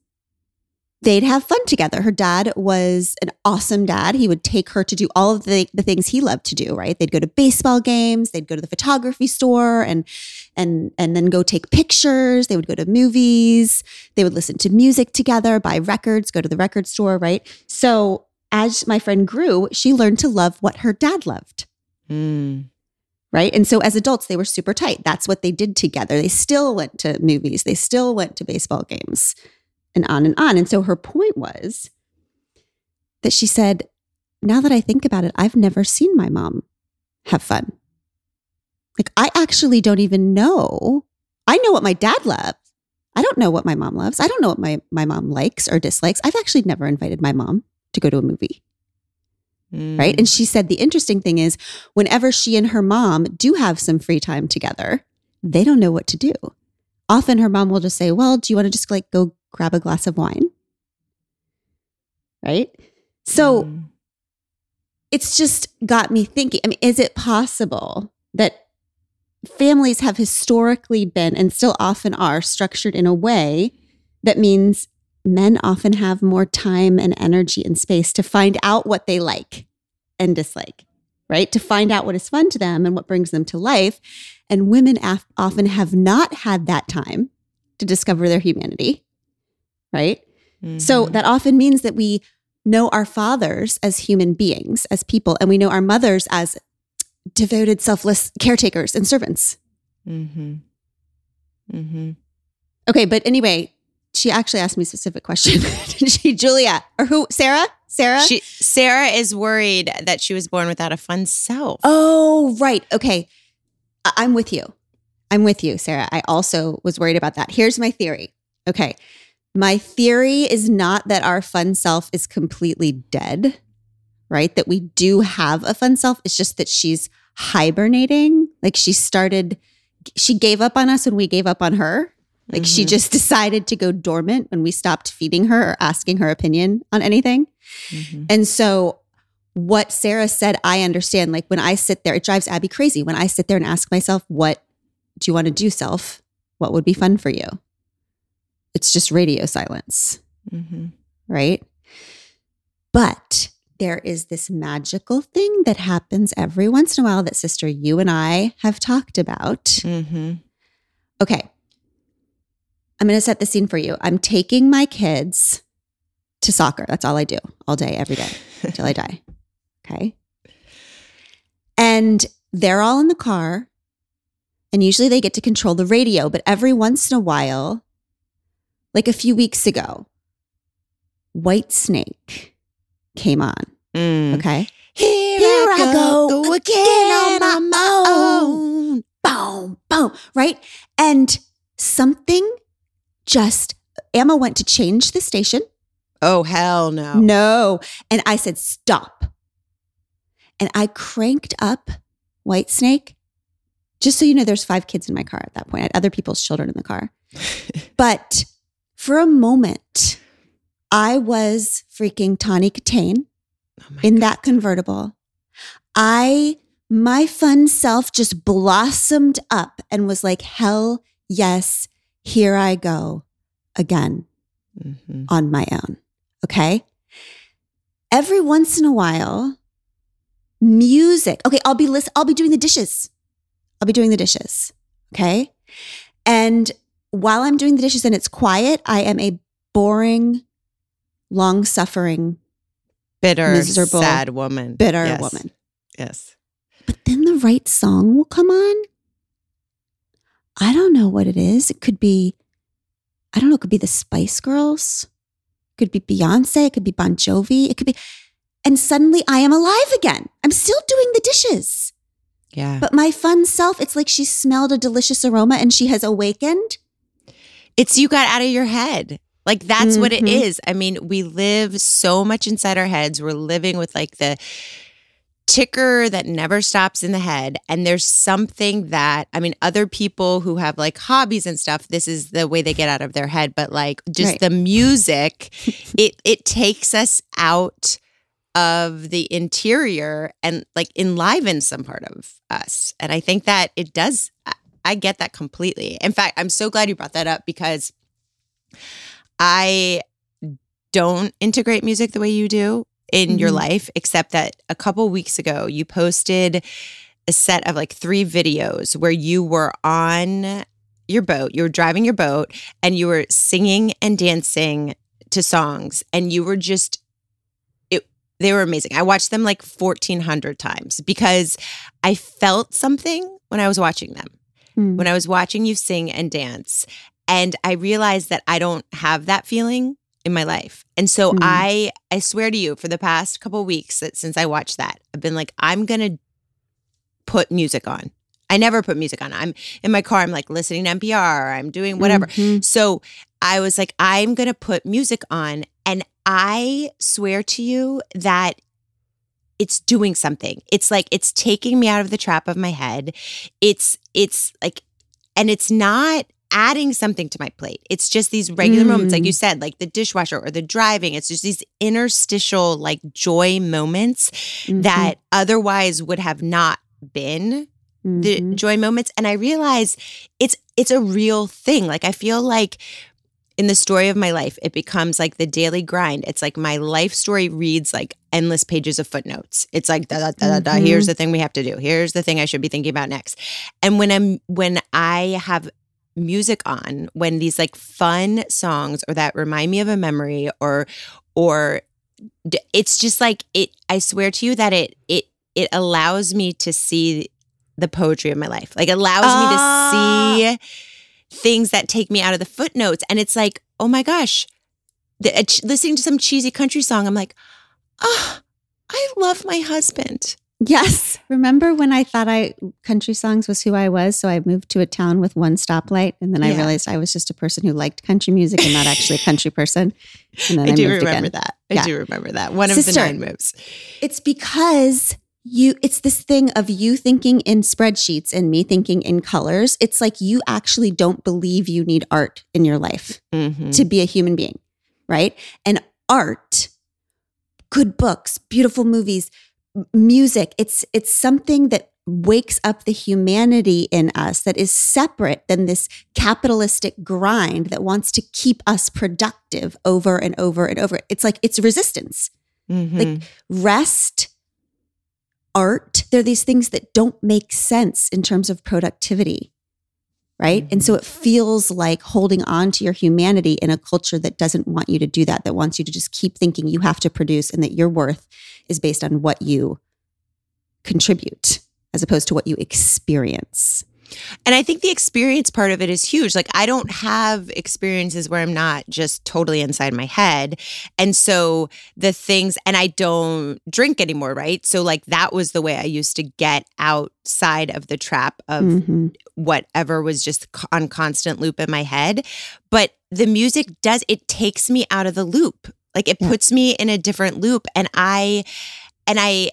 A: they'd have fun together. Her dad was an awesome dad. He would take her to do all of the, the things he loved to do, right? They'd go to baseball games, they'd go to the photography store and and and then go take pictures. They would go to movies, they would listen to music together, buy records, go to the record store, right? So as my friend grew, she learned to love what her dad loved
E: Mm.
A: right? And so as adults, they were super tight. That's what they did together. They still went to movies, they still went to baseball games, and on and on. And so her point was that she said, Now that I think about it, I've never seen my mom have fun. Like, I actually don't even know. I know what my dad loves. I don't know what my mom loves. I don't know what my, my mom likes or dislikes. I've actually never invited my mom to go to a movie
E: Mm.
A: right? And she said the interesting thing is whenever she and her mom do have some free time together, they don't know what to do. Often her mom will just say, "Well, do you want to just like go grab a glass of wine?" Right? So
E: Mm.
A: it's just got me thinking. I mean, is it possible that families have historically been and still often are structured in a way that means men often have more time and energy and space to find out what they like and dislike, right? To find out what is fun to them and what brings them to life. And women af- often have not had that time to discover their humanity, right? So
E: Mhm.
A: that often means that we know our fathers as human beings, as people, and we know our mothers as devoted, selfless caretakers and servants.
E: Mhm. Mhm.
A: Okay, but anyway, she actually asked me a specific question. Did she, Julia, or who? Sarah? Sarah?
E: She, Sarah is worried that she was born without a fun self.
A: oh, right. Okay, I- I'm with you. I'm with you, Sarah. I also was worried about that. Here's my theory. Okay, my theory is not that our fun self is completely dead, right? That we do have a fun self. It's just that she's hibernating. Like she started, she gave up on us when we gave up on her. Like she
E: Mhm.
A: just decided to go dormant when we stopped feeding her or asking her opinion on anything.
E: Mhm.
A: And so, what Sarah said, I understand. Like when I sit there, it drives Abby crazy. When I sit there and ask myself, what do you want to do, self? What would be fun for you? It's just radio silence,
E: Mhm.
A: right? But there is this magical thing that happens every once in a while that, sister, you and I have talked about.
E: Mhm.
A: Okay. I'm going to set the scene for you. I'm taking my kids to soccer. That's all I do all day, every day until I die. Okay. And they're all in the car. And usually they get to control the radio. But every once in a while, like a few weeks ago, Whitesnake came on.
E: Mm.
A: Okay.
E: Here,
A: Here I
E: I
A: go
E: go, go again on my own.
A: Boom, boom. right? And something just, Emma went to change the station.
E: Oh hell no.
A: No. And I said, stop. And I cranked up Whitesnake. Just so you know, there's five kids in my car at that point. I had other people's children in the car. but for a moment, I was freaking Tawny Kitaen
E: Oh
A: in
E: God.
A: that convertible. I, my fun self just blossomed up and was like, hell yes, here I go again
E: Mhm.
A: on my own. Okay. Every once in a while, music. Okay, I'll be listen, I'll be doing the dishes. I'll be doing the dishes. Okay. And while I'm doing the dishes and it's quiet, I am a boring, long suffering,
E: bitter,
A: miserable,
E: sad woman.
A: bitter
E: Yes.
A: woman.
E: Yes.
A: But then the right song will come on. I don't know what it is. It could be, I don't know, it could be the Spice Girls. It could be Beyonce. It could be Bon Jovi. It could be, and suddenly I am alive again. I'm still doing the dishes.
E: Yeah.
A: But my fun self, it's like she smelled a delicious aroma and she has awakened.
E: It's you got out of your head. Like that's what it
A: Mhm.
E: is. I mean, we live so much inside our heads. We're living with like the ticker that never stops in the head. And there's something that, I mean, other people who have like hobbies and stuff, this is the way they get out of their head. But like just
A: Right.
E: the music, it it takes us out of the interior and like enlivens some part of us. And I think that it does I- get that completely. In fact, I'm so glad you brought that up because I don't integrate music the way you do in your
A: Mhm.
E: life, except that a couple weeks ago you posted a set of like three videos where you were on your boat, you were driving your boat, and you were singing and dancing to songs, and you were just it they were amazing. I watched them like 1400 times because I felt something when I was watching them
A: Hmm.
E: when I was watching you sing and dance. And I realized that I don't have that feeling in my life. And so
A: Mm.
E: I I swear to you for the past couple weeks that since I watched that, I've been like I'm going to put music on. I never put music on. I'm in my car I'm like listening to NPR, I'm doing whatever.
A: Mhm.
E: So I was like, I'm going to put music on. And I swear to you that it's doing something. It's like, it's taking me out of the trap of my head. It's, it's like, and it's not adding something to my plate. It's just these regular moments, like you said, like the dishwasher or the driving. It's just these interstitial, like joy moments
A: Mhm.
E: that otherwise would have not been the
A: Mhm.
E: joy moments and i realize it's it's a real thing like i feel like in the story of my life it becomes like the daily grind. It's like my life story reads like endless pages of footnotes. It's like da da da da, da
A: Mhm.
E: here's the thing we have to do. Here's the thing i should be thinking about next. And when i'm when i have music on when these like fun songs or that remind me of a memory or or it's just like it i swear to you that it it it allows me to see the poetry of my life. Like allows
A: Ah.
E: me to see things that take me out of the footnotes and it's like oh my gosh the, uh, ch- listening to some cheesy country song i'm like ah i love my husband
A: Yes. Remember when I thought I country songs was who I was? So I moved to a town with one stoplight and then I
E: Yeah.
A: realized I was just a person who liked country music and not actually a country person. And then I,
E: i do
A: moved
E: remember
A: again.
E: that i
A: Yeah.
E: do remember that one of the nine moves
A: It's because you it's this thing of you thinking in spreadsheets and me thinking in colors. It's like you actually don't believe you need art in your life.
E: Mhm.
A: to be a human being, right? And art, good books, beautiful movies, music, it's it's something that wakes up the humanity in us that is separate than this capitalistic grind that wants to keep us productive over and over and over. It's like it's resistance.
E: Mhm.
A: Like rest, art, they're these things that don't make sense in terms of productivity. Right. And so it mm-hmm. feels like holding on to your humanity in a culture that doesn't want you to do that, that wants you to just keep thinking you have to produce and that your worth is based on what you contribute as opposed to what you experience.
E: And I think the experience part of it is huge. Like, I don't have experiences where I'm not just totally inside my head. And so the things, and I don't drink anymore, right? So, like, that was the way I used to get outside of the trap of
A: Mhm.
E: whatever was just on constant loop in my head. But the music does, it takes me out of the loop. Like, it
A: Yeah.
E: puts me in a different loop. And I, and I,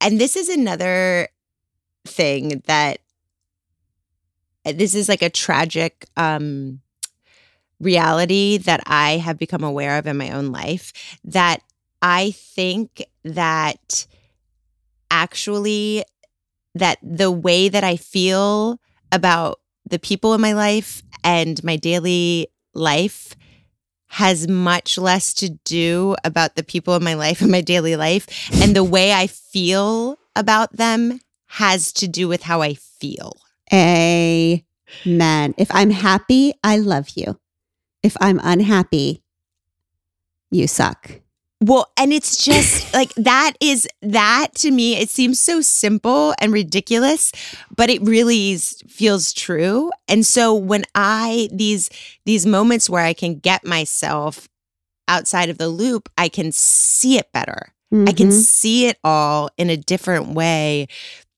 E: and this is another thing that this is like a tragic um reality that I have become aware of in my own life that I think that actually that the way that I feel about the people in my life and my daily life has much less to do about the people in my life and my daily life and the way I feel about them has to do with how I feel.
A: Amen. If I'm happy, I love you. If I'm unhappy, you suck.
E: Well, and it's just like that is that to me, it seems so simple and ridiculous, but it really is, feels true. And so when I these these moments where I can get myself outside of the loop, I can see it better. I can
A: Mhm.
E: see it all in a different way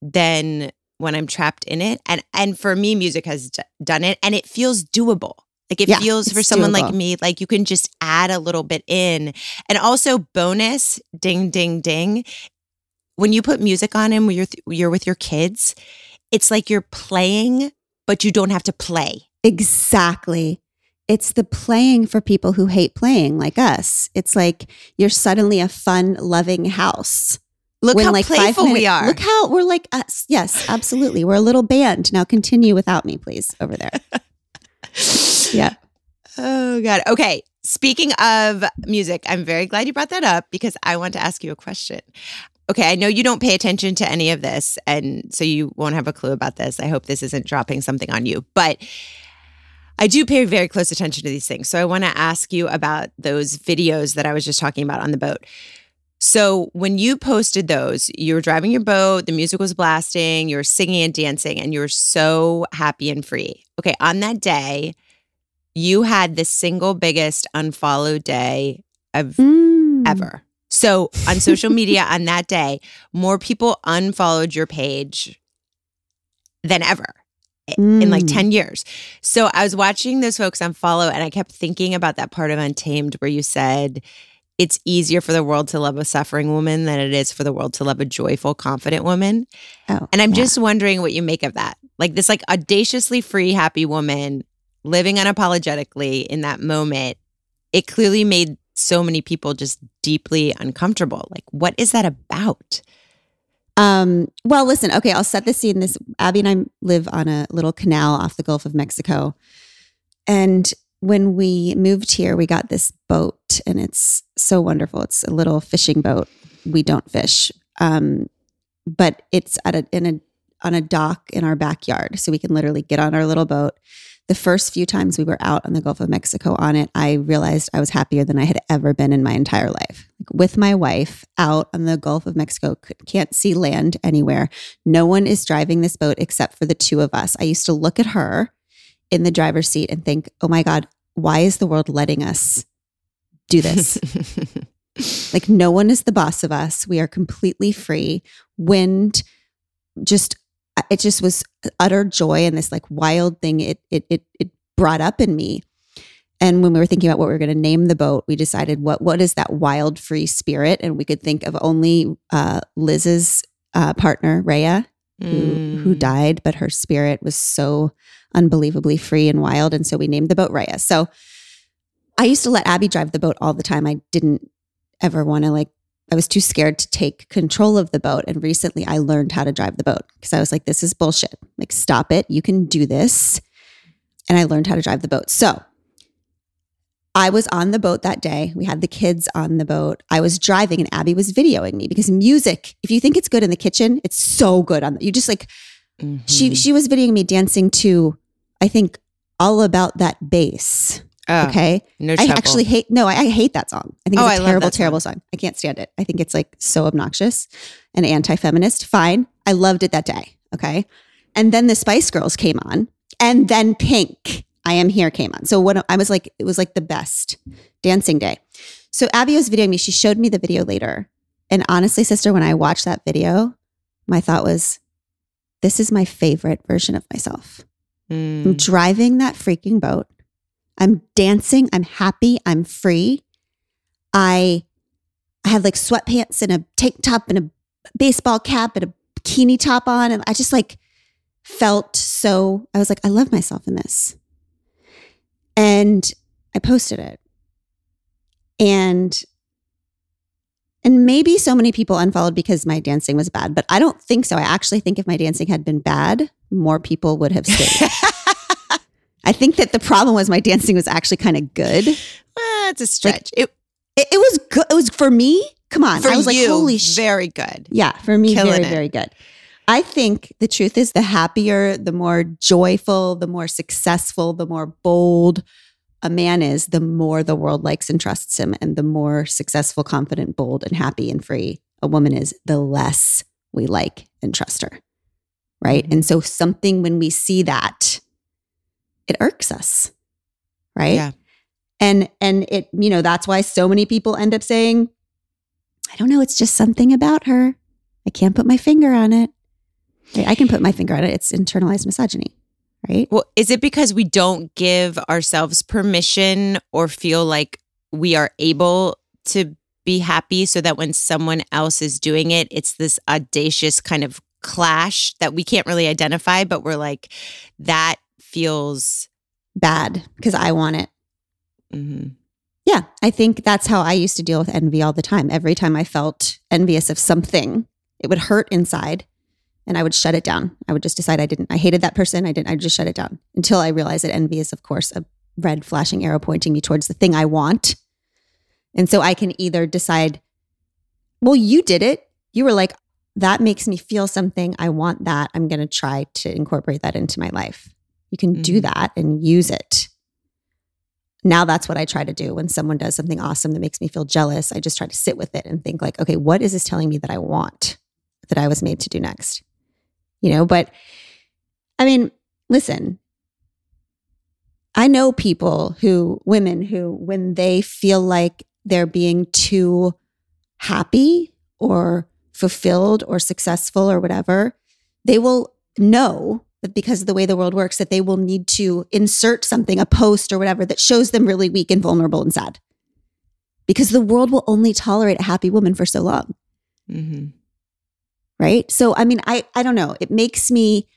E: than when I'm trapped in it. And and for me, music has d- done it, and it feels doable. Like it
A: Yeah,
E: feels for someone like me, like you can just add a little bit in. And also, bonus, ding, ding, ding. When you put music on and when you're th- you're with your kids, it's like you're playing, but you don't have to play.
A: Exactly. It's the playing for people who hate playing like us. It's like you're suddenly a fun, loving house.
E: Look
A: When,
E: how
A: like,
E: playful we are.
A: Look how we're like us. Yes, absolutely. We're a little band. Now continue without me, please, over there. Yeah.
E: Oh God. Okay. Speaking of music, I'm very glad you brought that up because I want to ask you a question. Okay, I know you don't pay attention to any of this, and so you won't have a clue about this. I hope this isn't dropping something on you, but I do pay very close attention to these things. So I want to ask you about those videos that I was just talking about on the boat. So when you posted those, you were driving your boat, the music was blasting, you were singing and dancing, and you were so happy and free. Okay, on that day, you had the single biggest unfollow day of
A: Mm.
E: ever. So on social media on that day, more people unfollowed your page than ever i- in like
A: Mm.
E: 10 years. So I was watching those folks unfollow and I kept thinking about that part of Untamed where you said it's easier for the world to love a suffering woman than it is for the world to love a joyful, confident woman.
A: Oh,
E: And I'm
A: yeah.
E: just wondering what you make of that. Like this like audaciously free, happy woman living unapologetically in that moment. It clearly made so many people just deeply uncomfortable. Like, what is that about?
A: Um, well, listen, okay, I'll set the scene. This Abby and I live on a little canal off the Gulf of Mexico. And when we moved here, we got this boat and it's so wonderful. It's a little fishing boat. We don't fish. Um, but it's at a in a on a dock in our backyard. So we can literally get on our little boat. The first few times we were out on the Gulf of Mexico on it, I realized I was happier than I had ever been in my entire life. Like with my wife out on the Gulf of Mexico, can't see land anywhere. No one is driving this boat except for the two of us. I used to look at her in the driver's seat and think, oh my God, why is the world letting us do this? like no one is the boss of us. We are completely free. Wind just it just was utter joy and this like wild thing it it it it brought up in me. And when we were thinking about what we were going to name the boat, we decided what what is that wild free spirit and we could think of only uh Liz's uh partner Rayya who who
E: Mm.
A: died, but her spirit was so unbelievably free and wild. And so we named the boat Rayya. So I used to let Abby drive the boat all the time. I didn't ever want to like I was too scared to take control of the boat. And recently I learned how to drive the boat because I was like, this is bullshit. Like, stop it. You can do this. And I learned how to drive the boat. So I was on the boat that day. We had the kids on the boat. I was driving and Abby was videoing me because music, if you think it's good in the kitchen, it's so good on you just like she
E: Mhm.
A: she was videoing me dancing to I think all about that bass.
E: Oh,
A: Okay.
E: no
A: I
E: trouble.
A: actually hate no, I, I hate that song. I think
E: Oh,
A: it's
E: I
A: a
E: love
A: terrible,
E: that song.
A: terrible song. I can't stand it. I think it's like so obnoxious and anti-feminist. Fine. I loved it that day. Okay. And then the Spice Girls came on, and then Pink, I Am Here came on. So what I was like, it was like the best dancing day. So Abby was videoing me. She showed me the video later. And honestly, sister, when I watched that video, my thought was, this is my favorite version of myself. I'm
E: Mm.
A: driving that freaking boat. I'm dancing. I'm happy. I'm free. I I had like sweatpants and a tank top and a baseball cap and a bikini top on. And I just like felt so, I was like, I love myself in this. And I posted it. And and maybe so many people unfollowed because my dancing was bad, but I don't think so. I actually think if my dancing had been bad, more people would have stayed. I think that the problem was my dancing was actually kind of good. It,
E: Ah, it's a stretch. it,
A: it was good. It was for me. Come on.
E: for
A: I was like, holy shit.
E: very good.
A: Yeah, for me,
E: Killing
A: very,
E: it.
A: very good. I think the truth is the happier, the more joyful, the more successful, the more bold a man is, the more the world likes and trusts him. And the more successful, confident, bold, and happy and free a woman is, the less we like and trust her. Right.
E: Mhm.
A: And so, something when we see that, it irks us. Right
E: Yeah.
A: and and it you know that's why so many people end up saying i don't know it's just something about her i can't put my finger on it Right? i can put my finger on it it's internalized misogyny right
E: Well, is it because we don't give ourselves permission or feel like we are able to be happy so that when someone else is doing it, it's this audacious kind of clash that we can't really identify, but we're like, that feels.
A: bad because i want it
E: mhm.
A: yeah i think that's how i used to deal with envy all the time every time i felt envious of something it would hurt inside and i would shut it down. I would just decide i didn't i hated that person. I didn't i just shut it down until i realized that envy is of course a red flashing arrow pointing me towards the thing i want. And so i can either decide well you did it. You were like that makes me feel something. I want that. I'm going to try to incorporate that into my life. You can do
E: Mhm.
A: that and use it. Now that's what I try to do when someone does something awesome that makes me feel jealous. I just try to sit with it and think like, okay, what is this telling me that I want that I was made to do next? You know, but I mean, listen. I know people who women who when they feel like they're being too happy or fulfilled or successful or whatever, they will know that because of the way the world works, that they will need to insert something, a post or whatever, that shows them really weak and vulnerable and sad. Because the world will only tolerate a happy woman for so long.
E: Mhm.
A: Right. So, I mean, I, I don't know. It makes me,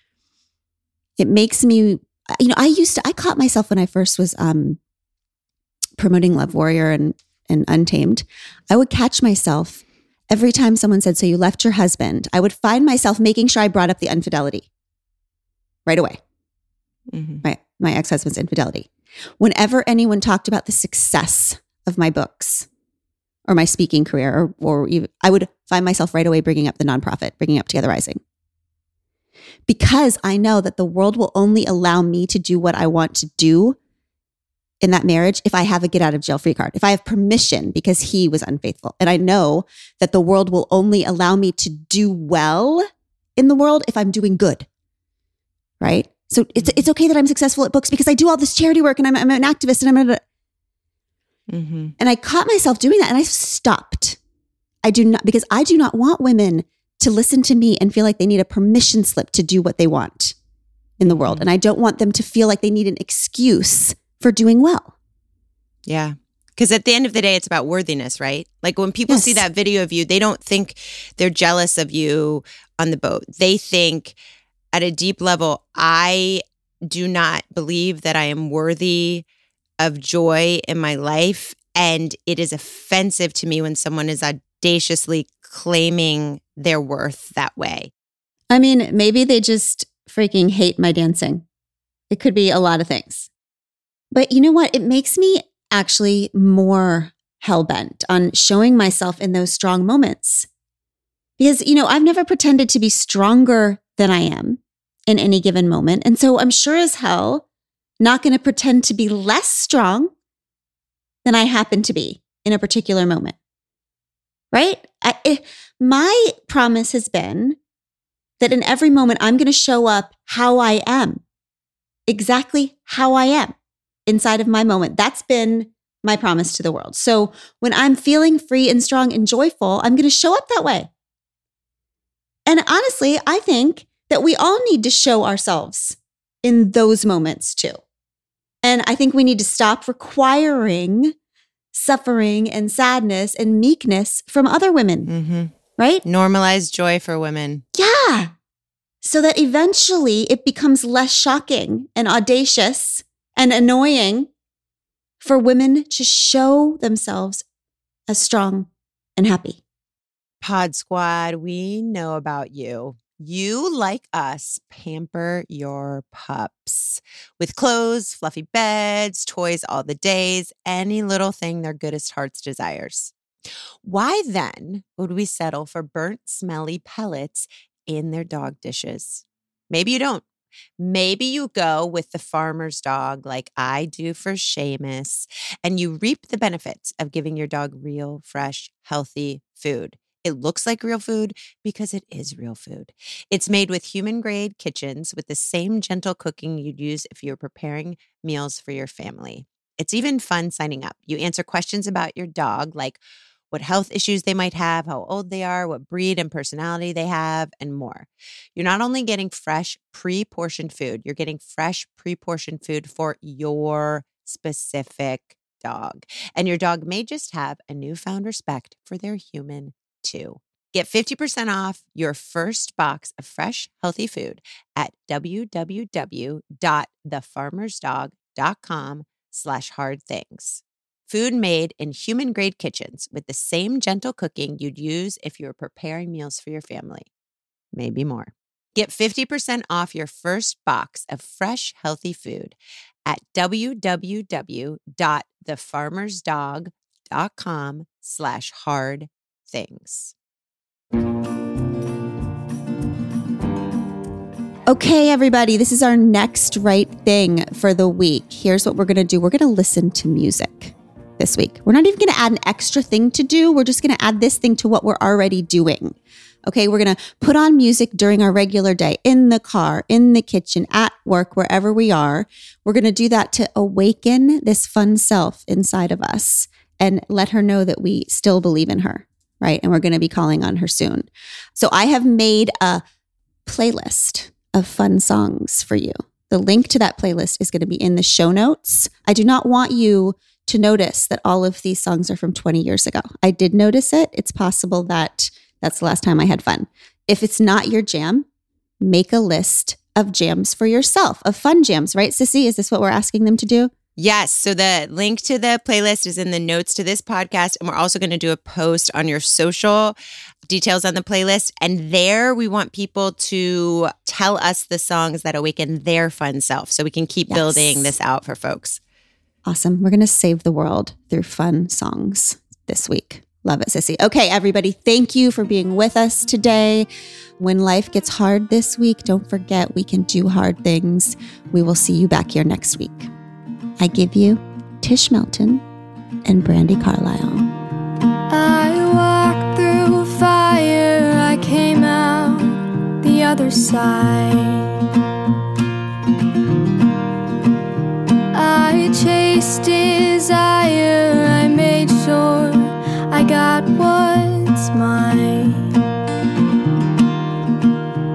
A: it makes me, you know, I used to, I caught myself when I first was um, promoting Love Warrior and, and Untamed. I would catch myself every time someone said, So you left your husband, I would find myself making sure I brought up the infidelity right away.
E: Mhm.
A: my my ex-husband's infidelity. Whenever anyone talked about the success of my books or my speaking career or or even, I would find myself right away bringing up the nonprofit, bringing up Together Rising. Because I know that the world will only allow me to do what I want to do in that marriage if I have a get out of jail free card. If I have permission because he was unfaithful. And I know that the world will only allow me to do well in the world if I'm doing good right? So it's it's okay that I'm successful at books because I do all this charity work and I'm, I'm an activist and I'm a,
E: Mhm.
A: and I caught myself doing that and I stopped. I do not because I do not want women to listen to me and feel like they need a permission slip to do what they want in the world, mm. and I don't want them to feel like they need an excuse for doing well.
E: Yeah. Because at the end of the day, it's about worthiness, right? Like when people see that video of you, they don't think they're jealous of you on the boat. They think at a deep level, I do not believe that I am worthy of joy in my life. And it is offensive to me when someone is audaciously claiming their worth that way.
A: I mean, maybe they just freaking hate my dancing. It could be a lot of things. But you know what? It makes me actually more hell bent on showing myself in those strong moments. Because, you know, I've never pretended to be stronger than I am in any given moment. And so I'm sure as hell not going to pretend to be less strong than I happen to be in a particular moment. Right? I, my promise has been that in every moment I'm going to show up how I am, exactly how I am inside of my moment. That's been my promise to the world. So when I'm feeling free and strong and joyful, I'm going to show up that way. And honestly, I think that we all need to show ourselves in those moments too. And I think we need to stop requiring suffering and sadness and meekness from other women,
E: Mm-hmm.
A: right?
E: Normalize joy for women.
A: Yeah. So that eventually it becomes less shocking and audacious and annoying for women to show themselves as strong and happy.
E: Pod Squad, we know about you. You, like us, pamper your pups with clothes, fluffy beds, toys all the days, any little thing their goodest hearts desires. Why then would we settle for burnt, smelly pellets in their dog dishes? Maybe you don't. Maybe you go with the farmer's dog like I do for Seamus, and you reap the benefits of giving your dog real, fresh, healthy food. It looks like real food because it is real food. It's made with human grade kitchens with the same gentle cooking you'd use if you were preparing meals for your family. It's even fun signing up. You answer questions about your dog, like what health issues they might have, how old they are, what breed and personality they have, and more. You're not only getting fresh, pre portioned food, you're getting fresh, pre portioned food for your specific dog. And your dog may just have a newfound respect for their human too. Get 50% off your first box of fresh, healthy food at www.thefarmersdog.com slash hard things. Food made in human grade kitchens with the same gentle cooking you'd use if you were preparing meals for your family. Maybe more. Get 50% off your first box of fresh, healthy food at www.thefarmersdog.com slash hard things.
A: Okay, everybody, this is our next right thing for the week. Here's what we're going to do we're going to listen to music this week. We're not even going to add an extra thing to do. We're just going to add this thing to what we're already doing. Okay, we're going to put on music during our regular day in the car, in the kitchen, at work, wherever we are. We're going to do that to awaken this fun self inside of us and let her know that we still believe in her, right? And we're going to be calling on her soon. So I have made a playlist of fun songs for you. The link to that playlist is going to be in the show notes. I do not want you to notice that all of these songs are from 20 years ago. I did notice it. It's possible that that's the last time I had fun. If it's not your jam, make a list of jams for yourself, of fun jams, right? Sissy, is this what we're asking them to do?
E: Yes. So the link to the playlist is in the notes to this podcast. And we're also going to do a post on your social details on the playlist. And there we want people to tell us the songs that awaken their fun self so we can keep
A: Yes.
E: building this out for folks.
A: Awesome. We're going to save the world through fun songs this week. Love it, Sissy. Okay, everybody, thank you for being with us today. When life gets hard this week, don't forget we can do hard things. We will see you back here next week. I give you Tish Melton and Brandi Carlile.
C: I walked through fire, I came out the other side. I chased desire, I made sure I got what's mine.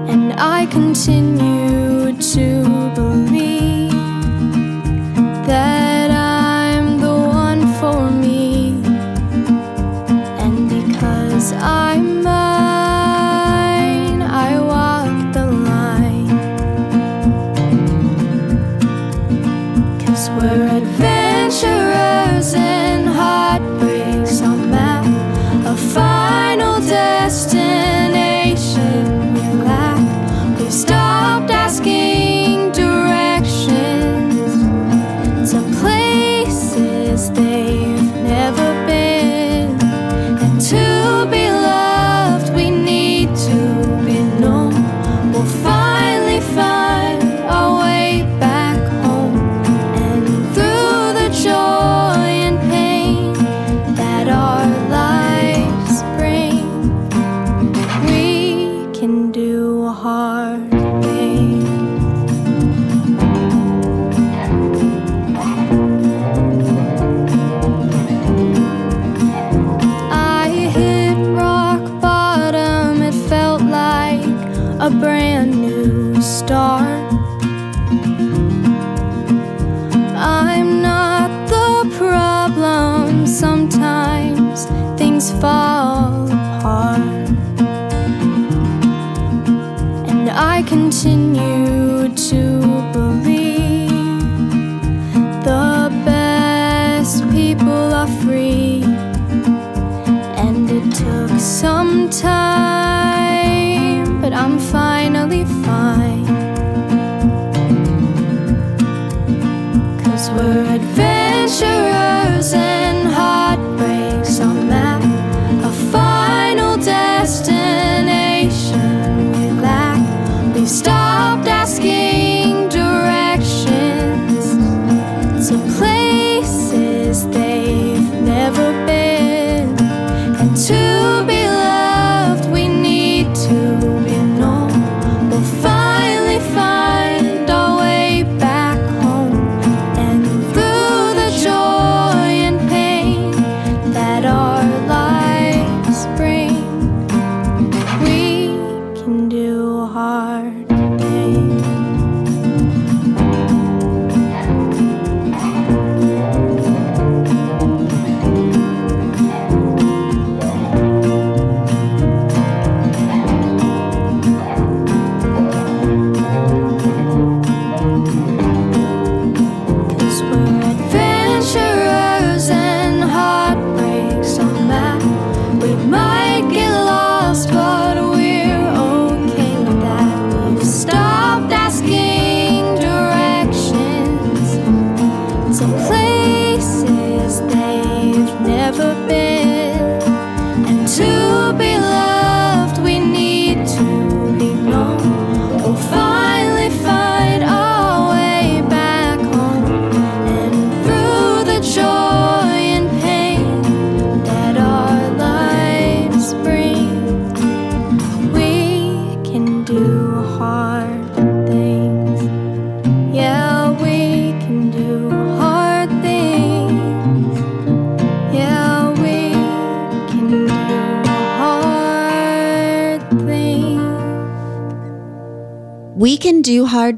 C: And I continue to believe